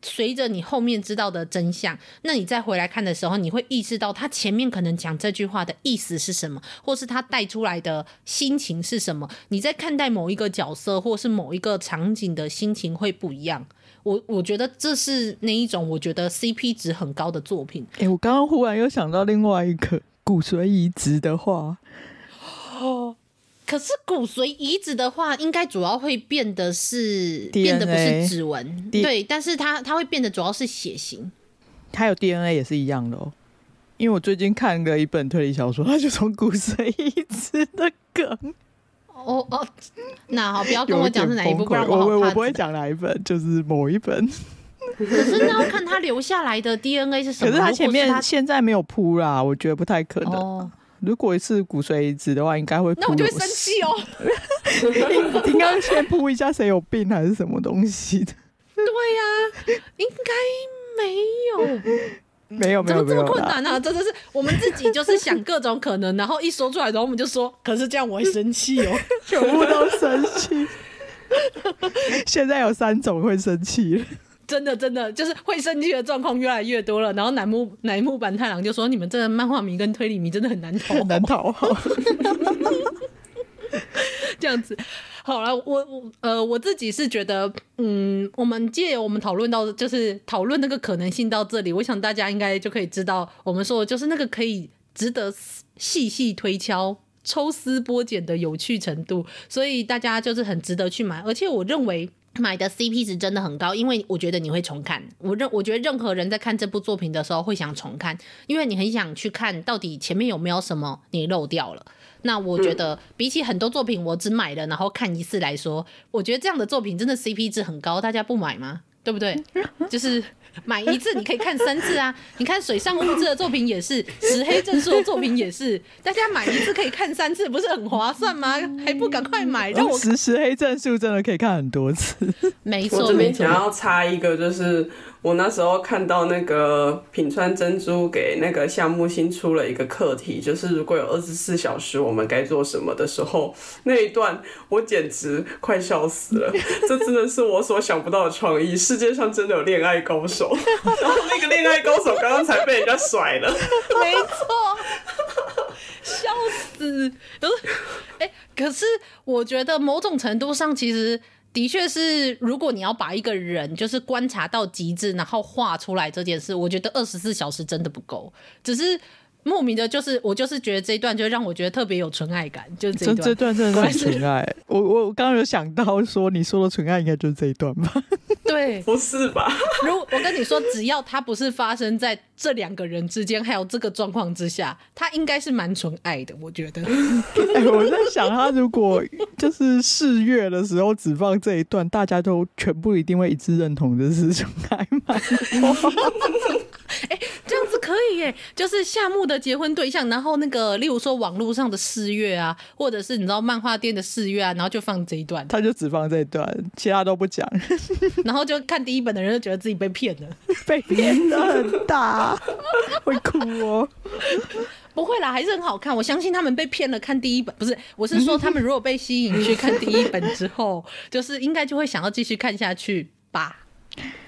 随着你后面知道的真相，那你再回来看的时候，你会意识到他前面可能讲这句话的意思是什么，或是他带出来的心情是什么。你在看待某一个角色或是某一个场景的心情会不一样。我我觉得这是那一种我觉得 CP 值很高的作品。
哎、欸，我刚刚忽然又想到另外一个骨髓移植的话，
哦。可是骨髓移植的话，应该主要会变的是 DNA, 变的不是指纹，对，但是它它会变的主要是血型，
还有 DNA 也是一样的哦。因为我最近看了一本推理小说，它就从骨髓移植的梗。
哦哦，那好，不要跟我讲是哪一部，不然我
我我不会讲哪一本，就是某一本。
可是那要看他留下来的 DNA 是什么？
可是他前面他现在没有铺啦，我觉得不太可能。哦如果是骨髓移植的话，应该会。
那我就会生气哦。
应该先铺一下谁有病还是什么东西的。
对呀、啊，应该没有。
没有没有。
怎么这么困难啊？真的是我们自己就是想各种可能，然后一说出来，然后我们就说，可是这样我会生气哦，
全部都生气。现在有三种会生气了。
真的，真的就是会生气的状况越来越多了。然后乃木乃木坂太郎就说：“你们这个漫画迷跟推理迷真的很难讨，
很 难讨好。”
这样子，好了，我我呃，我自己是觉得，嗯，我们借我们讨论到，就是讨论那个可能性到这里，我想大家应该就可以知道，我们说的就是那个可以值得细细推敲抽丝剥茧的有趣程度，所以大家就是很值得去买。而且我认为买的 CP 值真的很高，因为我觉得你会重看。我认我觉得任何人在看这部作品的时候会想重看，因为你很想去看到底前面有没有什么你漏掉了。那我觉得比起很多作品我只买了然后看一次来说，我觉得这样的作品真的 CP 值很高，大家不买吗？对不对？就是。买一次你可以看三次啊！你看水上物质的作品也是，石黑正数的作品也是，大家买一次可以看三次，不是很划算吗？还不赶快买！让我
石石黑正数真的可以看很多次。
没错，
我这边想要插一个，就是。我那时候看到那个品川珍珠给那个夏目新出了一个课题，就是如果有二十四小时，我们该做什么的时候，那一段我简直快笑死了。这真的是我所想不到的创意，世界上真的有恋爱高手。然后那个恋爱高手刚刚才被人家甩了，
没错，笑死。哎、欸，可是我觉得某种程度上，其实。的确是，如果你要把一个人就是观察到极致，然后画出来这件事，我觉得二十四小时真的不够。只是莫名的，就是我就是觉得这一段就让我觉得特别有纯爱感，就是这一段。
这这段真的是纯爱。我我刚刚有想到说，你说的纯爱应该就是这一段吧？
对，
不是吧？
如我跟你说，只要它不是发生在这两个人之间，还有这个状况之下，它应该是蛮纯爱的。我觉得。
哎，我在想，他如果就是四月的时候只放这一段，大家都全部一定会一致认同这是纯爱吗？
哎，这样子可以耶，就是夏目的结婚对象，然后那个，例如说网络上的四月啊，或者是你知道漫画店的四月啊，然后就放这一段，
他就只放这一段，其他都不讲，
然后就看第一本的人就觉得自己被骗了，
被骗的很大，会哭哦。
不会啦，还是很好看。我相信他们被骗了，看第一本不是，我是说他们如果被吸引去看第一本之后，就是应该就会想要继续看下去吧。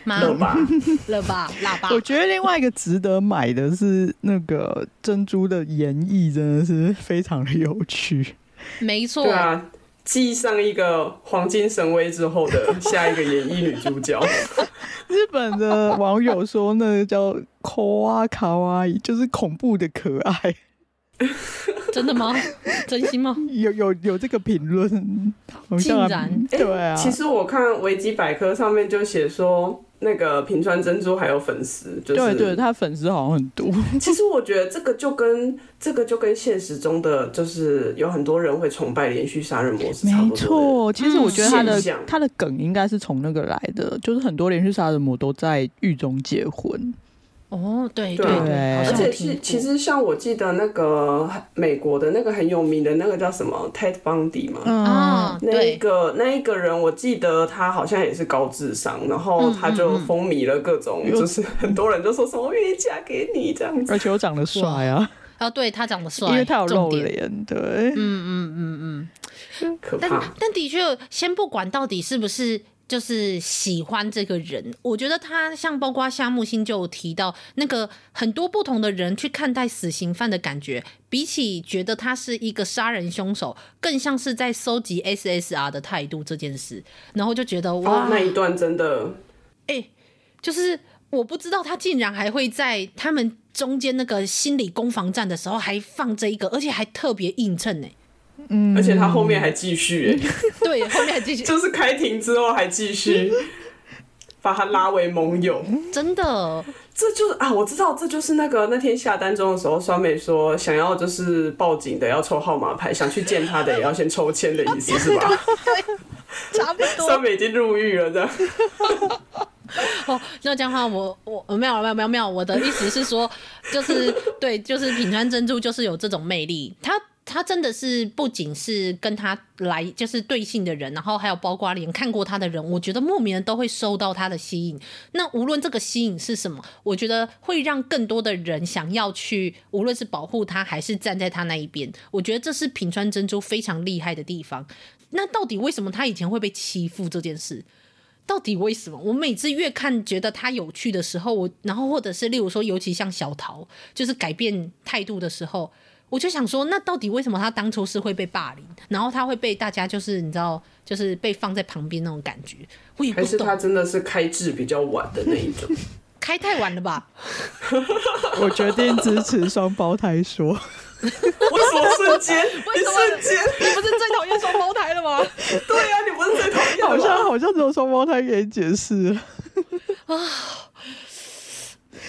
了吧，
了吧，喇叭。
我觉得另外一个值得买的是那个珍珠的演绎，真的是非常的有趣。
没错，
对啊，继上一个黄金神威之后的下一个演绎女主角。
日本的网友说，那个叫“抠啊卡哇伊”，就是恐怖的可爱。
真的吗？真心吗？
有有有这个评论，
竟然
对啊。
其实我看维基百科上面就写说，那个平川珍珠还有粉丝，就是
对对，他粉丝好像很多。
其实我觉得这个就跟这个就跟现实中的就是有很多人会崇拜连续杀人魔是差不多。
没错，其实我觉得他的他的梗应该是从那个来的，就是很多连续杀人魔都在狱中结婚。
哦，对对。对，
而且是其实像我记得那个美国的那个很有名的那个叫什么 Ted Bundy 嘛，
啊、嗯，
那一个那一个人，我记得他好像也是高智商，然后他就风靡了各种，就是很多人就说什么我愿意嫁给你这样子，
而且我长得帅啊，
啊，对他长得帅，
因为他有露脸，对，
嗯嗯嗯嗯，
可怕，
但但的确，先不管到底是不是。就是喜欢这个人，我觉得他像包括夏木星就有提到那个很多不同的人去看待死刑犯的感觉，比起觉得他是一个杀人凶手，更像是在收集 SSR 的态度这件事，然后就觉得哇，
那一段真的，
哎、欸，就是我不知道他竟然还会在他们中间那个心理攻防战的时候还放这一个，而且还特别映衬呢。
嗯，而且他后面还继续、欸，
对，后面还继续，
就是开庭之后还继续 把他拉为盟友，
真的，
这就是啊，我知道，这就是那个那天下单中的时候，酸美说想要就是报警的要抽号码牌，想去见他的也要先抽签的意思是吧？
差不多，
酸美已经入狱了，这样。
哦，那这样的话我，我我没有没有没有没有，我的意思是说，就是对，就是品川珍珠就是有这种魅力，他。他真的是不仅是跟他来就是对性的人，然后还有包括连看过他的人，我觉得莫名的都会受到他的吸引。那无论这个吸引是什么，我觉得会让更多的人想要去，无论是保护他还是站在他那一边。我觉得这是品川真珠非常厉害的地方。那到底为什么他以前会被欺负这件事？到底为什么？我每次越看觉得他有趣的时候，我然后或者是例如说，尤其像小桃，就是改变态度的时候。我就想说，那到底为什么他当初是会被霸凌，然后他会被大家就是你知道，就是被放在旁边那种感觉？我也不懂。
还是他真的是开智比较晚的那一种？
开太晚了吧？
我决定支持双胞胎说。
为什么瞬间？
为什么
瞬间？
你不是最讨厌双胞胎了吗？
对呀、啊，你不是最讨厌？
好像好像只有双胞胎可以解释啊。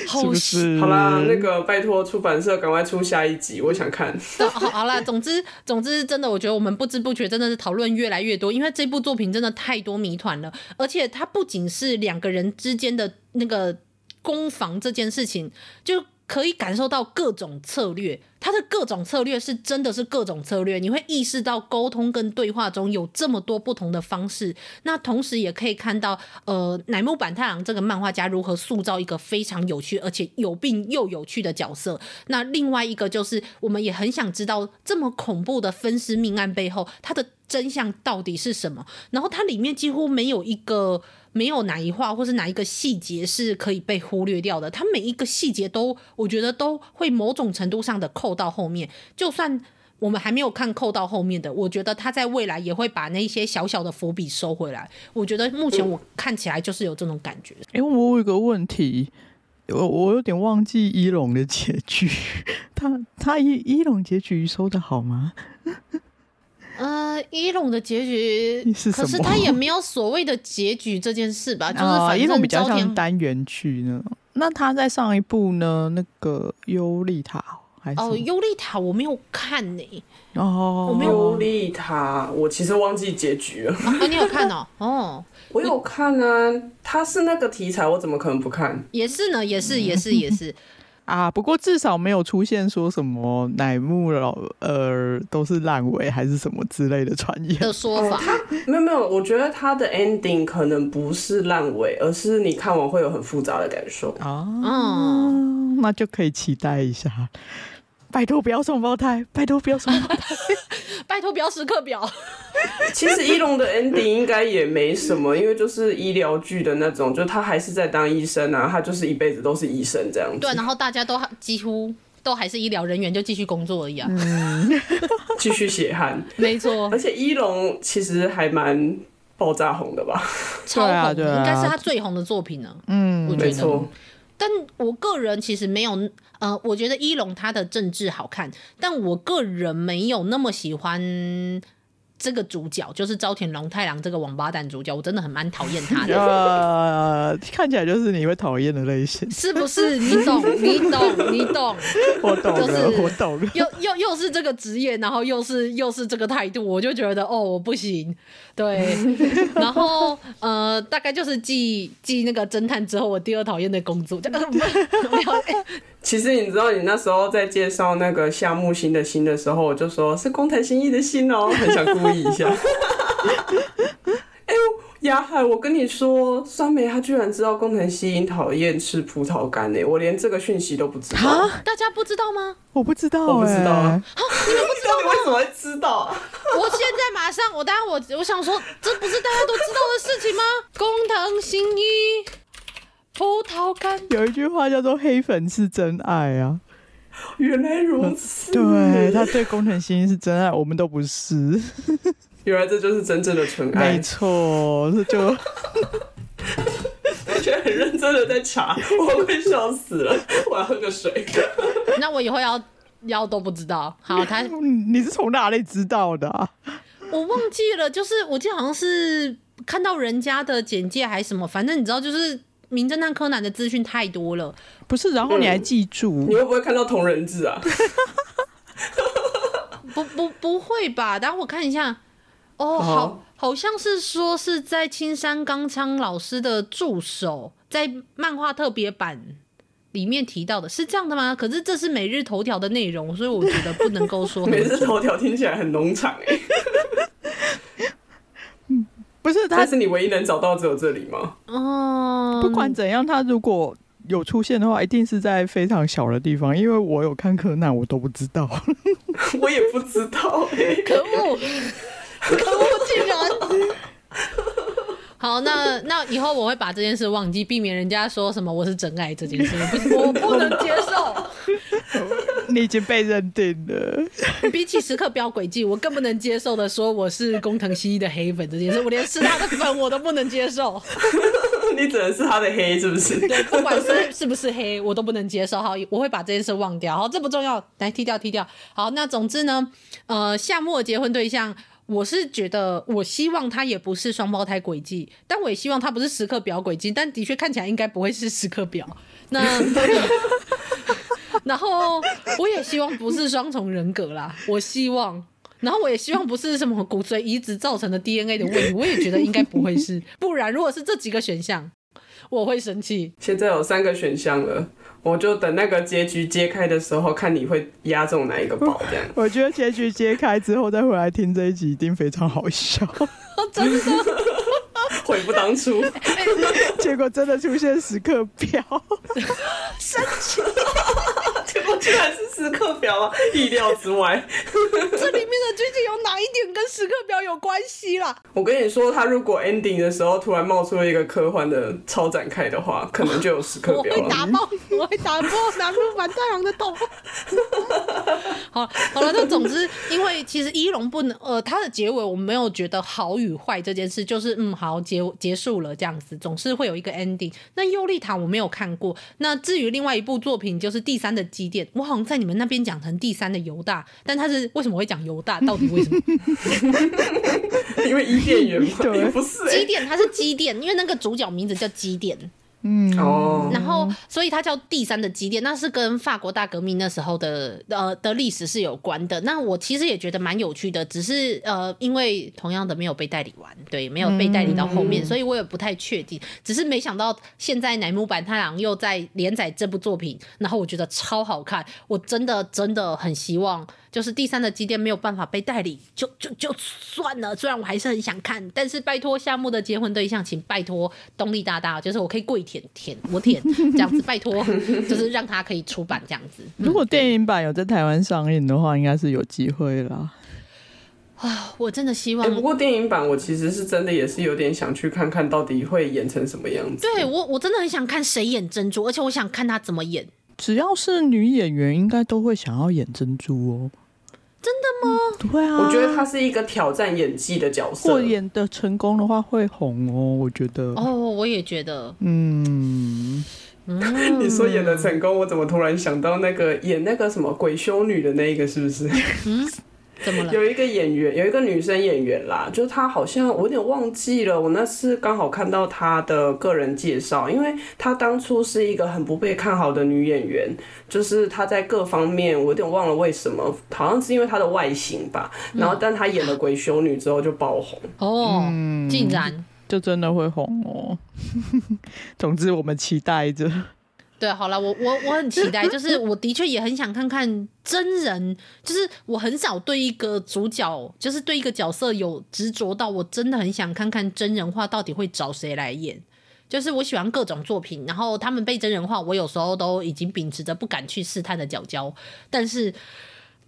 是不是？
好啦，那个拜托出版社赶快出下一集，我想看。
好，好啦，总之，总之，真的，我觉得我们不知不觉真的是讨论越来越多，因为这部作品真的太多谜团了，而且它不仅是两个人之间的那个攻防这件事情，就。可以感受到各种策略，他的各种策略是真的是各种策略。你会意识到沟通跟对话中有这么多不同的方式。那同时也可以看到，呃，乃木坂太郎这个漫画家如何塑造一个非常有趣而且有病又有趣的角色。那另外一个就是，我们也很想知道这么恐怖的分尸命案背后，它的真相到底是什么？然后它里面几乎没有一个。没有哪一话或是哪一个细节是可以被忽略掉的，它每一个细节都，我觉得都会某种程度上的扣到后面。就算我们还没有看扣到后面的，我觉得他在未来也会把那些小小的伏笔收回来。我觉得目前我看起来就是有这种感觉。
哎、欸，我有一个问题，我我有点忘记一龙的结局，他他一一龙结局收的好吗？
呃，一龙的结局？可是他也没有所谓的结局这件事吧？就是
反正比较像单元剧呢。那他在上一部呢？那个尤利塔还是？
哦，尤利塔我没有看呢、欸。
哦，
我没有。
尤利塔，我其实忘记结局了。
啊，你有看哦？哦，
我有看啊。他是那个题材，我怎么可能不看？
也是呢，也是，也是，也是。
啊，不过至少没有出现说什么乃木老呃都是烂尾还是什么之类的传言
的说法。
他没有没有，我觉得他的 ending 可能不是烂尾，而是你看完会有很复杂的感受
啊。嗯，那就可以期待一下。拜托不要双胞胎，拜托不要双胞胎，
拜托不要时刻表。
其实一龙的 ending 应该也没什么，因为就是医疗剧的那种，就他还是在当医生啊，他就是一辈子都是医生这样子。
对，然后大家都几乎都还是医疗人员，就继续工作而已啊，
继续血汗，
没错。
而且一龙其实还蛮爆炸红的吧？
超红，啊啊、应该是他最红的作品呢。嗯，我觉得。但我个人其实没有，呃，我觉得一龙他的政治好看，但我个人没有那么喜欢。这个主角就是朝田龙太郎这个王八蛋主角，我真的很蛮讨厌他的。
呃，看起来就是你会讨厌的类型，
是不是？你懂，你懂，你懂。
我懂，就是我懂。
又又又是这个职业，然后又是又是这个态度，我就觉得哦，我不行。对，然后呃，大概就是继继那个侦探之后，我第二讨厌的工作。
其实你知道，你那时候在介绍那个夏木星的星的时候，我就说是工藤新一的星哦，很想故意一下。哎呦，亚海，我跟你说，酸梅他居然知道工藤新一讨厌吃葡萄干呢，我连这个讯息都不知道。
大家不知道吗？
我不知道，
我不知道啊。
你们不知道吗？
你为什么会知道啊？
我现在马上，我当然我我想说，这不是大家都知道的事情吗？工藤新一。葡萄干
有一句话叫做“黑粉是真爱”啊，
原来如此。
对，他对工藤新一是真爱，我们都不是。
原来这就是真正的纯爱。
没错，这就
而且很认真的在查，我快笑死了。我要喝个水。
那我以后要要都不知道。好，他
你是从哪里知道的啊？
我忘记了，就是我记得好像是看到人家的简介还是什么，反正你知道就是。名侦探柯南的资讯太多了，
不是？然后你还记住？
嗯、你会不会看到同人字啊？
不不不会吧？等下我看一下。哦，好，好像是说是在青山刚昌老师的助手在漫画特别版里面提到的，是这样的吗？可是这是每日头条的内容，所以我觉得不能够说。
每日头条听起来很农场哎。
不是，他
是你唯一能找到只有这里吗？
哦，
不管怎样，他如果有出现的话，一定是在非常小的地方，因为我有看柯南，我都不知道，
我也不知道、欸，
可恶，可恶，竟然。好，那那以后我会把这件事忘记，避免人家说什么我是真爱这件事，不，我不能接受。
你已经被认定了。
比起时刻飙轨迹，我更不能接受的说我是工藤新一的黑粉这件事，我连是他的粉我都不能接受。
你只能是他的黑，是不是？
对，不管是是不是黑，我都不能接受。好，我会把这件事忘掉。好，这不重要，来踢掉，踢掉。好，那总之呢，呃，夏末结婚对象，我是觉得，我希望他也不是双胞胎轨迹，但我也希望他不是时刻表轨迹，但的确看起来应该不会是时刻表。那，然后我也希望不是双重人格啦，我希望。然后我也希望不是什么骨髓移植造成的 DNA 的问题，我也觉得应该不会是，不然如果是这几个选项，我会生气。
现在有三个选项了，我就等那个结局揭开的时候，看你会压中哪一个宝 这样。
我觉得结局揭开之后再回来听这一集一定非常好笑，
真的
悔不当初。
结果真的出现时刻表，
生气。
我居然是时刻表啊！意料之外。
这里面的剧情有哪一点跟时刻表有关系啦？
我跟你说，他如果 ending 的时候突然冒出了一个科幻的超展开的话，可能就有时刻表了。
我会打爆，我会打爆南木坂太郎的头。好，好了，那总之，因为其实一龙不能，呃，他的结尾我没有觉得好与坏这件事，就是嗯，好结结束了这样子，总是会有一个 ending。那尤利塔我没有看过，那至于另外一部作品就是第三的基点，我好像在你们那边讲成第三的犹大，但他是为什么会讲犹大？到底为什么？
因为伊甸园嘛，
对，
不是
基电，他是基电，因为那个主角名字叫基点。
嗯
哦，
然后所以它叫第三的基点，那是跟法国大革命那时候的呃的历史是有关的。那我其实也觉得蛮有趣的，只是呃因为同样的没有被代理完，对，没有被代理到后面，嗯、所以我也不太确定。只是没想到现在乃木坂太郎又在连载这部作品，然后我觉得超好看，我真的真的很希望。就是第三的基点没有办法被代理，就就就算了。虽然我还是很想看，但是拜托夏目的结婚对象，请拜托东立大大，就是我可以跪舔舔我舔这样子，拜托，就是让他可以出版这样子。
如果电影版有在台湾上映的话，应该是有机会啦。
啊，我真的希望。
欸，不过电影版我其实是真的也是有点想去看看到底会演成什么样子。
对我，我真的很想看谁演珍珠，而且我想看他怎么演。
只要是女演员，应该都会想要演珍珠哦。
真的吗？
嗯？对啊，
我觉得他是一个挑战演技的角色。
如果演的成功的话，会红哦。我觉得。
哦，我也觉得。
嗯。
你说演的成功，我怎么突然想到那个演那个什么鬼修女的那一个，是不是？
嗯。怎么了？
有一个演员，有一个女生演员啦，就是她好像我有点忘记了。我那次刚好看到她的个人介绍，因为她当初是一个很不被看好的女演员，就是她在各方面我有点忘了为什么，好像是因为她的外形吧。然后，但她演了鬼修女之后就爆红
哦，竟然
就真的会红哦。总之，我们期待着。
对，好了，我我我很期待，就是我的确也很想看看真人，就是我很少对一个主角，就是对一个角色有执着到，我真的很想看看真人化到底会找谁来演。就是我喜欢各种作品，然后他们被真人化，我有时候都已经秉持着不敢去试探的角角，但是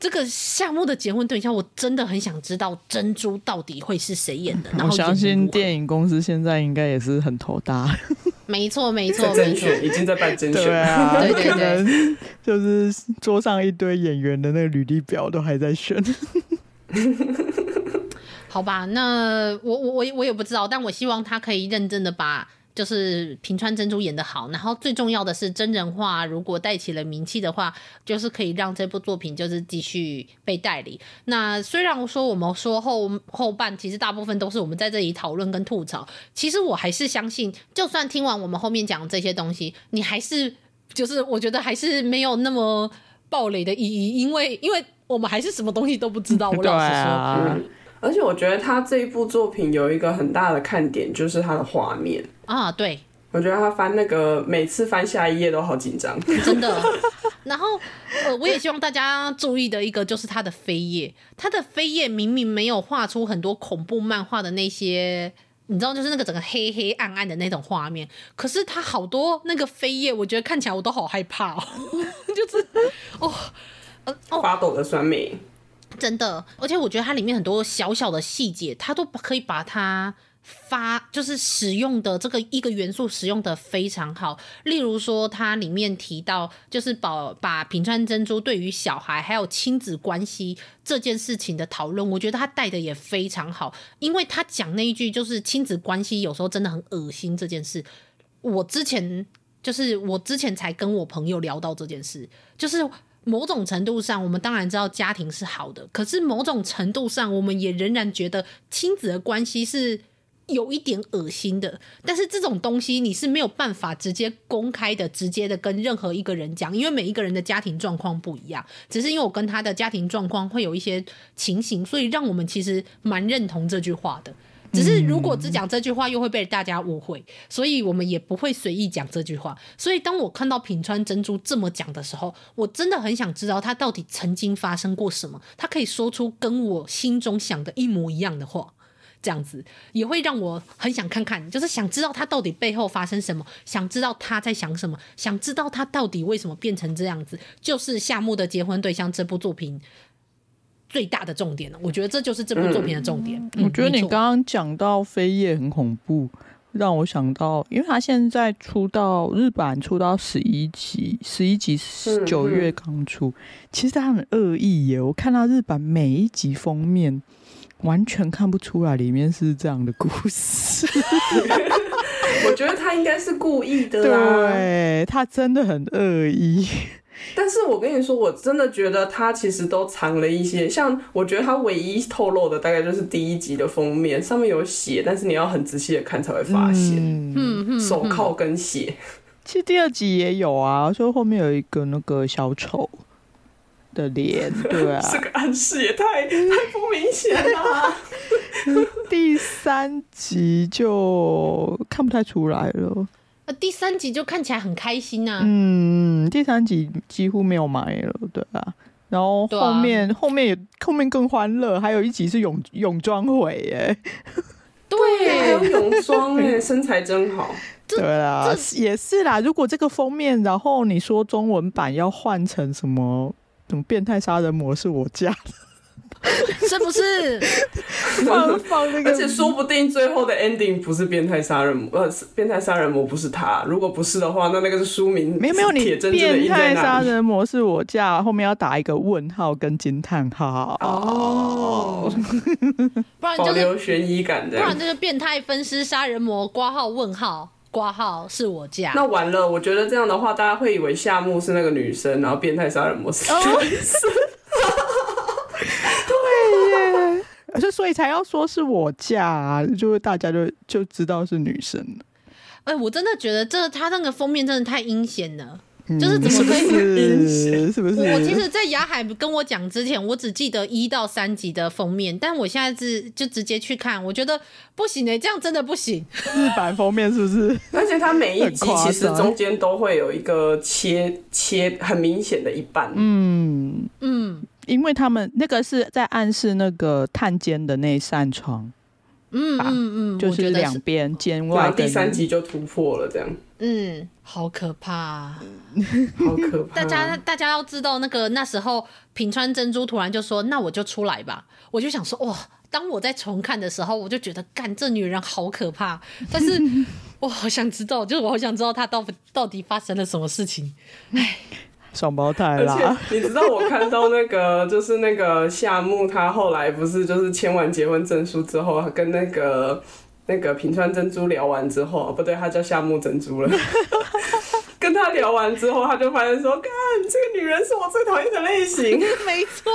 这个夏目的结婚对象，我真的很想知道珍珠到底会是谁演的。然后
我相信电影公司现在应该也是很头大。
没错，没错，
没错，已经在办甄选。
对啊，
对对对，
可能就是桌上一堆演员的那个履历表都还在选。
好吧，那我我我我也不知道，但我希望他可以认真的把。就是平川珍珠演得好，然后最重要的是真人化，如果带起了名气的话，就是可以让这部作品就是继续被代理。那虽然说我们说后后半其实大部分都是我们在这里讨论跟吐槽，其实我还是相信，就算听完我们后面讲这些东西，你还是就是我觉得还是没有那么暴雷的意义，因为因为我们还是什么东西都不知道。我老实说。
嗯而且我觉得他这一部作品有一个很大的看点，就是他的画面
啊。对，
我觉得他翻那个每次翻下一页都好紧张，
真的。然后呃，我也希望大家注意的一个就是他的扉页，他的扉页明明没有画出很多恐怖漫画的那些，你知道，就是那个整个黑黑暗暗的那种画面，可是他好多那个扉页，我觉得看起来我都好害怕哦，就是哦，呃，哦，
发抖的酸梅。
真的，而且我觉得它里面很多小小的细节，它都可以把它发，就是使用的这个一个元素使用的非常好。例如说，它里面提到，就是把把平川珍珠对于小孩还有亲子关系这件事情的讨论，我觉得他带的也非常好。因为他讲那一句就是亲子关系有时候真的很恶心这件事，我之前就是我之前才跟我朋友聊到这件事，就是某种程度上，我们当然知道家庭是好的，可是某种程度上，我们也仍然觉得亲子的关系是。有一点恶心的，但是这种东西你是没有办法直接公开的、直接的跟任何一个人讲，因为每一个人的家庭状况不一样。只是因为我跟他的家庭状况会有一些情形，所以让我们其实蛮认同这句话的。只是如果只讲这句话，又会被大家误会，所以我们也不会随意讲这句话。所以当我看到品川珍珠这么讲的时候，我真的很想知道他到底曾经发生过什么，他可以说出跟我心中想的一模一样的话。这样子也会让我很想看看，就是想知道他到底背后发生什么，想知道他在想什么，想知道他到底为什么变成这样子。就是夏目的结婚对象这部作品最大的重点了，我觉得这就是这部作品的重点。
嗯嗯、我觉得你刚刚讲到飞叶很恐怖，让我想到，因为他现在出到日版出到十一集，十一集九月刚出，其实他很恶意耶。我看到日版每一集封面。完全看不出来里面是这样的故事，
我觉得他应该是故意的啦。
对，他真的很恶意。
但是我跟你说，我真的觉得他其实都藏了一些，像我觉得他唯一透露的大概就是第一集的封面上面有血，但是你要很仔细的看才会发现，嗯嗯，手铐跟血。
其实第二集也有啊，说后面有一个那个小丑。的脸，对啊，
这个暗示也太太不明显了。
第三集就看不太出来了。
第三集就看起来很开心呐、啊。
嗯，第三集几乎没有埋了，对吧。然后后面、啊、后面也后面更欢乐，还有一集是泳泳装会耶。
对，
还有泳装哎，身材真好。
对啦，也是啦。如果这个封面，然后你说中文版要换成什么？什么变态杀人魔是我家的，
是不是？
放放那个，
而且说不定最后的 ending 不是变态杀人魔，呃，变态杀人魔不是他。如果不是的话，那那个是书名。
没有没有，你变态杀人魔是我家，后面要打一个问号跟惊叹号。
哦，不然保留悬疑感的，
不然就是变态分尸杀人魔挂号问号。挂号是我家，
那完了。我觉得这样的话，大家会以为夏目是那个女生，然后变态杀人魔是男生。
对耶，就所以才要说是我嫁，啊，就是大家就就知道是女生了。
哎、欸，我真的觉得这他那个封面真的太阴险了。就是怎么可以？
是不是？
我其实，在雅海跟我讲之前，我只记得一到三集的封面，但我现在是就直接去看，我觉得不行诶、欸，这样真的不行。
日版封面是不是？
而且它每一集其实中间都会有一个切切很明显的一半。
嗯嗯，因为他们那个是在暗示那个探监的那扇窗。
嗯嗯嗯，
就是两边监外。
第三集就突破了这样。
嗯，好可怕，啊，
好可怕！
大家大家要知道，那个那时候平川珍珠突然就说：“那我就出来吧。”我就想说：“哇！”当我在重看的时候，我就觉得干这女人好可怕。但是 我好想知道，就是我好想知道她到到底发生了什么事情。哎，
双胞胎啦！
而且你知道我看到那个 就是那个夏木，他后来不是就是签完结婚证书之后，跟那个。那个平川珍珠聊完之后，不对，他叫夏木珍珠了。跟他聊完之后，他就发现说：“看，这个女人是我最讨厌的类型。”
没错，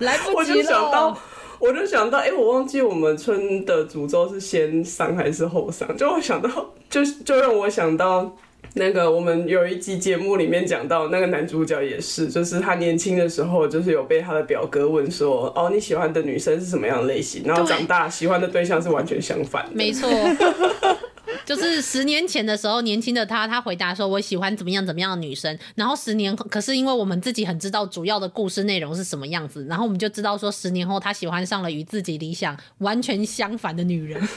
来不及了。
我就想到，我就想到，哎、欸，我忘记我们村的诅咒是先上还是后上？就我想到，就就让我想到。那个我们有一集节目里面讲到，那个男主角也是，就是他年轻的时候，就是有被他的表哥问说，哦，你喜欢的女生是什么样的类型？然后长大喜欢的对象是完全相反的。
没错，就是十年前的时候，年轻的他，他回答说，我喜欢怎么样怎么样的女生。然后十年，可是因为我们自己很知道主要的故事内容是什么样子，然后我们就知道说，十年后他喜欢上了与自己理想完全相反的女人。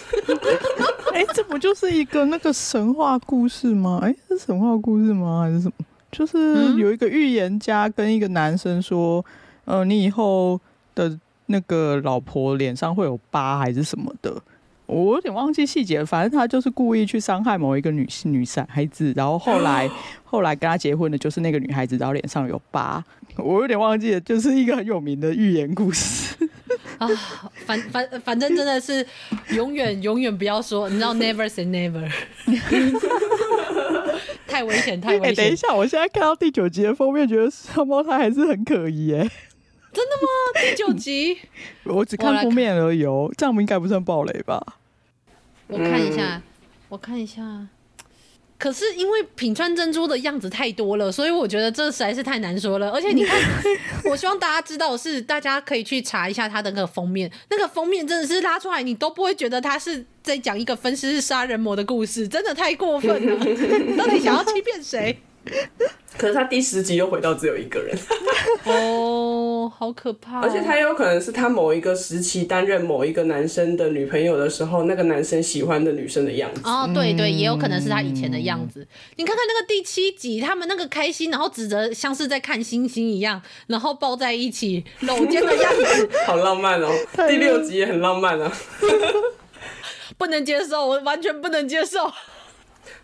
哎、欸，这不就是一个那个神话故事吗？哎、欸，是神话故事吗？还是什么？就是有一个预言家跟一个男生说：“嗯、呃，你以后的那个老婆脸上会有疤，还是什么的？”我有点忘记细节，反正他就是故意去伤害某一个女性女生孩子，然后后来 后来跟他结婚的就是那个女孩子，然后脸上有疤。我有点忘记了，就是一个很有名的寓言故事。
啊，反反反正真的是永远永远不要说，你知道，never say never，太危险，太危险。
等一下，我现在看到第九集的封面，觉得双胞胎还是很可疑哎。
真的吗？第九集？
我只看封面而已哦，这样应该不算暴雷吧？
我看一下，我看一下。可是因为品川珍珠的样子太多了，所以我觉得这实在是太难说了。而且你看，我希望大家知道的是，大家可以去查一下它的那个封面，那个封面真的是拉出来，你都不会觉得它是在讲一个分尸是杀人魔的故事，真的太过分了。到底想要欺骗谁？
可是他第十集又回到只有一个人，
哦，好可怕！
而且他也有可能是他某一个时期担任某一个男生的女朋友的时候，那个男生喜欢的女生的样子。
哦，对对，也有可能是他以前的样子。嗯、你看看那个第七集，他们那个开心，然后指着像是在看星星一样，然后抱在一起搂肩的样子，
好浪漫哦！第六集也很浪漫啊，
不能接受，我完全不能接受。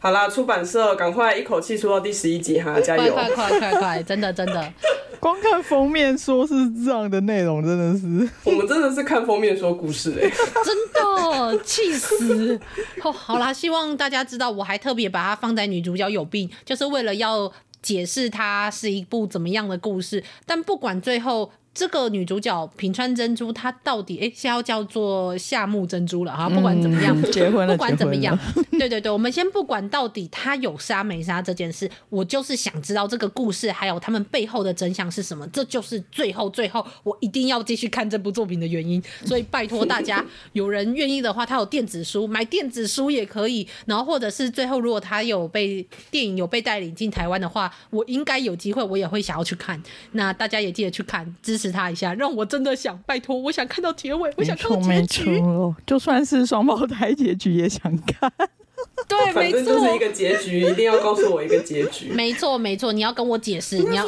好啦，出版社赶快一口气出到第十一集哈，加油！
快快快快快，真的真的，
光看封面说是这样的内容，真的是
我们真的是看封面说故事哎，
真的气死！哦，好啦，希望大家知道，我还特别把它放在女主角有病，就是为了要解释它是一部怎么样的故事。但不管最后。这个女主角平川珍珠，她到底哎，现在要叫做夏目珍珠了哈。不管怎么样，
嗯、结婚了，
不管怎么样，对对对，我们先不管到底她有杀没杀这件事，我就是想知道这个故事还有他们背后的真相是什么。这就是最后最后我一定要继续看这部作品的原因。所以拜托大家，有人愿意的话，他有电子书，买电子书也可以。然后或者是最后如果他有被电影有被带领进台湾的话，我应该有机会，我也会想要去看。那大家也记得去看，支持。他一下，让我真的想拜托，我想看到结尾，我想看到结局。
就算是双胞胎结局也想看。
对，
反正就是一个结局，一定要告诉我一个结局。
没错，没错，你要跟我解释。你要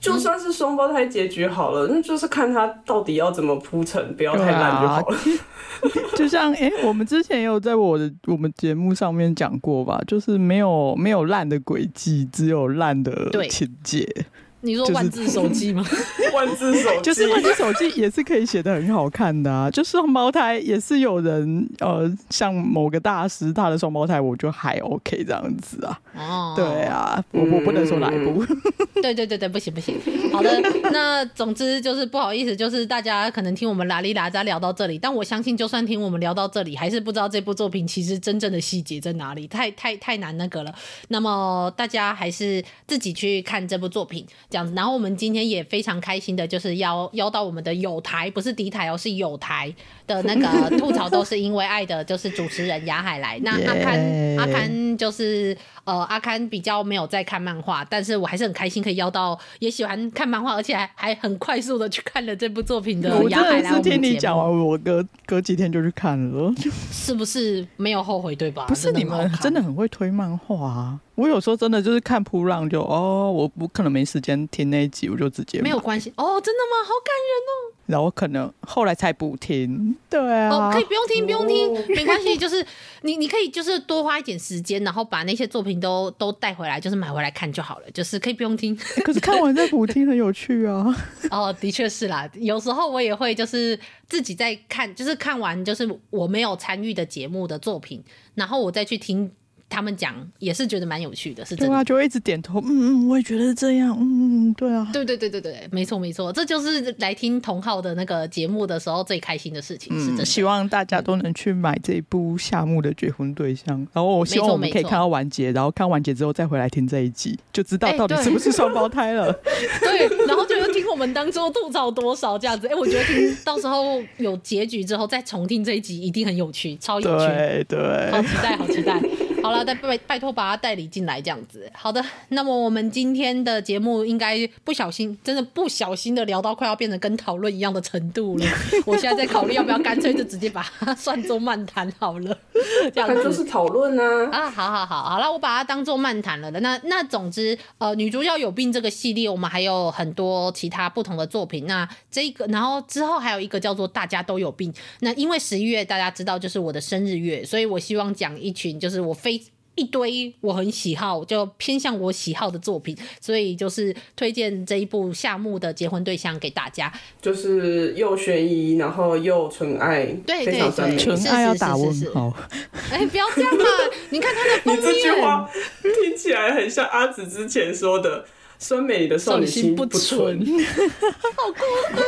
就算是双胞胎结局好了，那就是看他到底要怎么铺陈，不要太烂就好了。
就像哎、欸，我们之前也有在我的我们节目上面讲过吧，就是没有没有烂的轨迹，只有烂的情节。
你说万字手机吗？
万字手记
就是万字手机也是可以写的很好看的啊。就双胞胎也是有人呃，像某个大师他的双胞胎，我就还 OK 这样子啊。哦，对啊，我我不能说哪一部。
对对对对，不行不行。好的，那总之就是不好意思，就是大家可能听我们拉里拉杂聊到这里，但我相信就算听我们聊到这里，还是不知道这部作品其实真正的细节在哪里，太太太难那个了。那么大家还是自己去看这部作品。这样子，然后我们今天也非常开心的，就是邀邀到我们的友台，不是敌台哦，是友台的那个 吐槽都是因为爱的，就是主持人雅海来。那阿堪阿堪就是呃，阿堪比较没有在看漫画，但是我还是很开心可以邀到也喜欢看漫画，而且还还很快速的去看了这部作品的雅海来。我
听你讲完，我隔隔几天就去看了，
是不是没有后悔对吧？
不是你们真的很会推漫画啊。我有时候真的就是看噗浪就哦，我不可能没时间听那一集，我就直接
没有关系哦，真的吗？好感人哦。
然后可能后来才补听，对啊，
哦，可以不用听，不用听，没关系，就是 你你可以就是多花一点时间，然后把那些作品都都带回来，就是买回来看就好了，就是可以不用听。
可是看完再补听很有趣啊。
哦，的确是啦，有时候我也会就是自己在看，就是看完就是我没有参与的节目的作品，然后我再去听。他们讲也是觉得蛮有趣的，是真的。
对啊，就会一直点头，嗯嗯，我也觉得是这样，嗯，对啊，
对对对对对，没错没错，这就是来听同号的那个节目的时候最开心的事情，嗯、是真的。
希望大家都能去买这一部夏目的结婚对象，然后我希望我们可以看到完结，然后看完结之后再回来听这一集，就知道到底是不是双胞胎了。
对，然后就又听我们当初吐槽多少这样子，哎，我觉得听到时候有结局之后再重听这一集一定很有趣，超有趣，
对对，
好期待，好期待。好了，再拜拜托把他代理进来这样子。好的，那么我们今天的节目应该不小心，真的不小心的聊到快要变成跟讨论一样的程度了。我现在在考虑要不要干脆就直接把它算作漫谈好了。这样子
就是讨论呢。
啊，好好好，好了，我把它当做漫谈了的。那那总之，呃，女主角有病这个系列，我们还有很多其他不同的作品。那这个，然后之后还有一个叫做大家都有病。那因为十一月大家知道就是我的生日月，所以我希望讲一群就是我非。一堆我很喜好，就偏向我喜好的作品，所以就是推荐这一部夏目的结婚对象给大家，
就是又悬疑，然后又
纯
爱，对对对，
纯爱要打问号。
哎、欸，不要这样嘛！你看他的封面，
你这句话听起来很像阿紫之前说的“酸梅你的少女心不纯”，
好过分！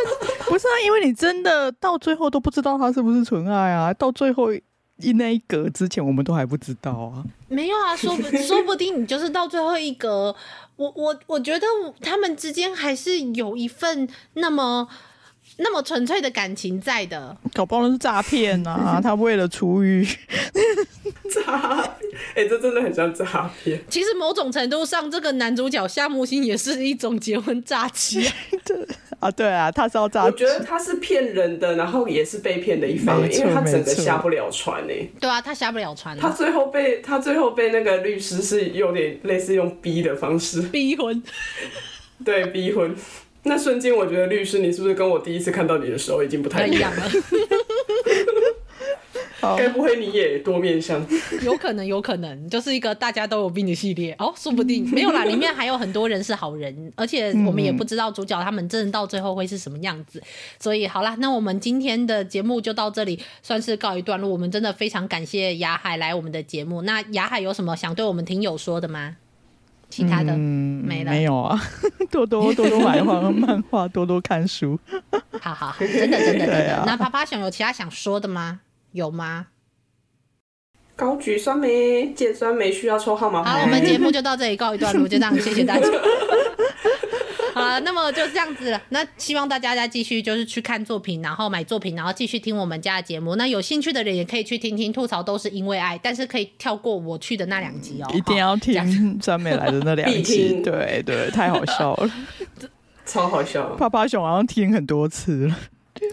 不是啊，因为你真的到最后都不知道他是不是纯爱啊，到最后。一那一格之前，我们都还不知道啊。
没有啊，说不 说不定你就是到最后一格。我我我觉得他们之间还是有一份那么那么纯粹的感情在的。
搞不好是诈骗啊！他为了出狱，
诈骗。哎、欸，这真的很像诈骗。
其实某种程度上，这个男主角夏木星也是一种结婚诈欺。
对。啊，对啊，他是要诈。
我觉得他是骗人的，然后也是被骗的一方，因为他整个下不了船呢。
对啊，他下不了船。
他最后被他最后被那个律师是有点类似用逼的方式
逼婚。
对，逼婚。那瞬间，我觉得律师，你是不是跟我第一次看到你的时候已经不太一样了？该不会你也多面相？
有可能，有可能，就是一个大家都有病的系列哦，说不定没有啦。里面还有很多人是好人，而且我们也不知道主角他们真的到最后会是什么样子。所以好啦，那我们今天的节目就到这里，算是告一段落。我们真的非常感谢雅海来我们的节目。那雅海有什么想对我们听友说的吗？其他的、嗯、没了，
没有啊。多多多多买画漫画，多多看书。
好好好，真的真的真的。啊、那趴趴熊有其他想说的吗？有吗？
高举酸梅，见酸梅需要抽号码牌。
好，我们节目就到这里告一段落，就这样，谢谢大家。好，那么就这样子了。那希望大家再继续就是去看作品，然后买作品，然后继续听我们家的节目。那有兴趣的人也可以去听听吐槽，都是因为爱，但是可以跳过我去的那两集哦。
一定要听 专美来的那两集，对对，太好笑了，
超好笑。
了。爸爸熊好像听很多次了。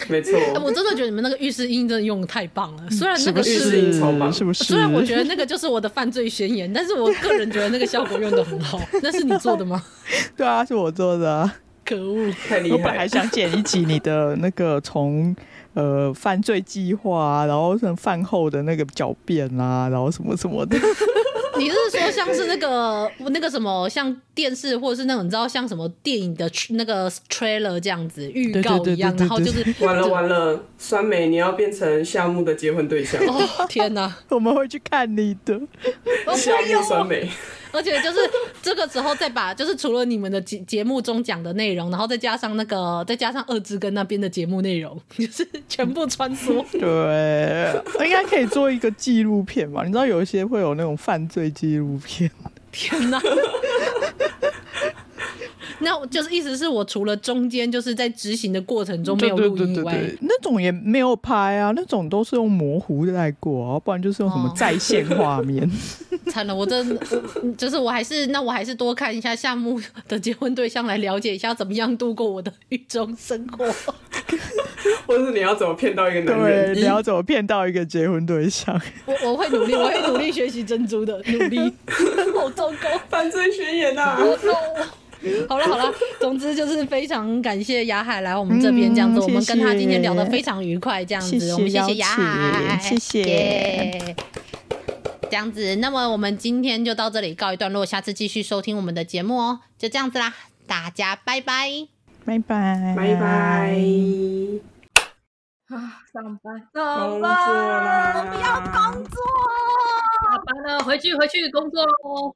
没错，
我真的觉得你们那个浴室音真的用的太棒了。虽然那个
浴室音超棒，
是不是？
虽然我觉得那个就是我的犯罪宣言，但是我个人觉得那个效果用的很好。那是你做的吗？
对啊，是我做的啊。
可恶，
太厉害！
我本来还想剪一集你的那个从呃犯罪计划啊，然后什么饭后的那个狡辩啊，然后什么什么的。
你是说像是那个那个什么，像电视或者是那种你知道像什么电影的那个 trailer 这样子预告一样，然后就是
完了完了，酸梅你要变成夏木的结婚对象。
哦天哪，
我们会去看你的
夏木酸梅。
而且就是这个时候再把，就是除了你们的节节目中讲的内容，然后再加上那个，再加上二之跟那边的节目内容，就是全部穿梭。
对，应该可以做一个纪录片嘛？你知道有一些会有那种犯罪纪录片。
天哪！那就是意思是我除了中间就是在执行的过程中没有录音以外，
那种也没有拍啊，那种都是用模糊来过啊，不然就是用什么在线画面。
惨、哦、了，我真就是我还是那我还是多看一下夏目的结婚对象来了解一下怎么样度过我的狱中生活，
或者是你要怎么骗到一个男人？
对，你要怎么骗到一个结婚对象？
我我会努力，我会努力学习珍珠的努力。好糟糕，
犯罪宣言啊！
好了好了，总之就是非常感谢雅海来我们这边这样子，嗯，我们跟他今天聊得非常愉快，这样子，我们谢谢雅海，
谢谢。Yeah,
这样子，那么我们今天就到这里告一段落，下次继续收听我们的节目哦，就这样子啦，大家拜拜，
拜拜，
拜拜。
啊，上班，上班，我不要工作，下班了，回去回去工作喽。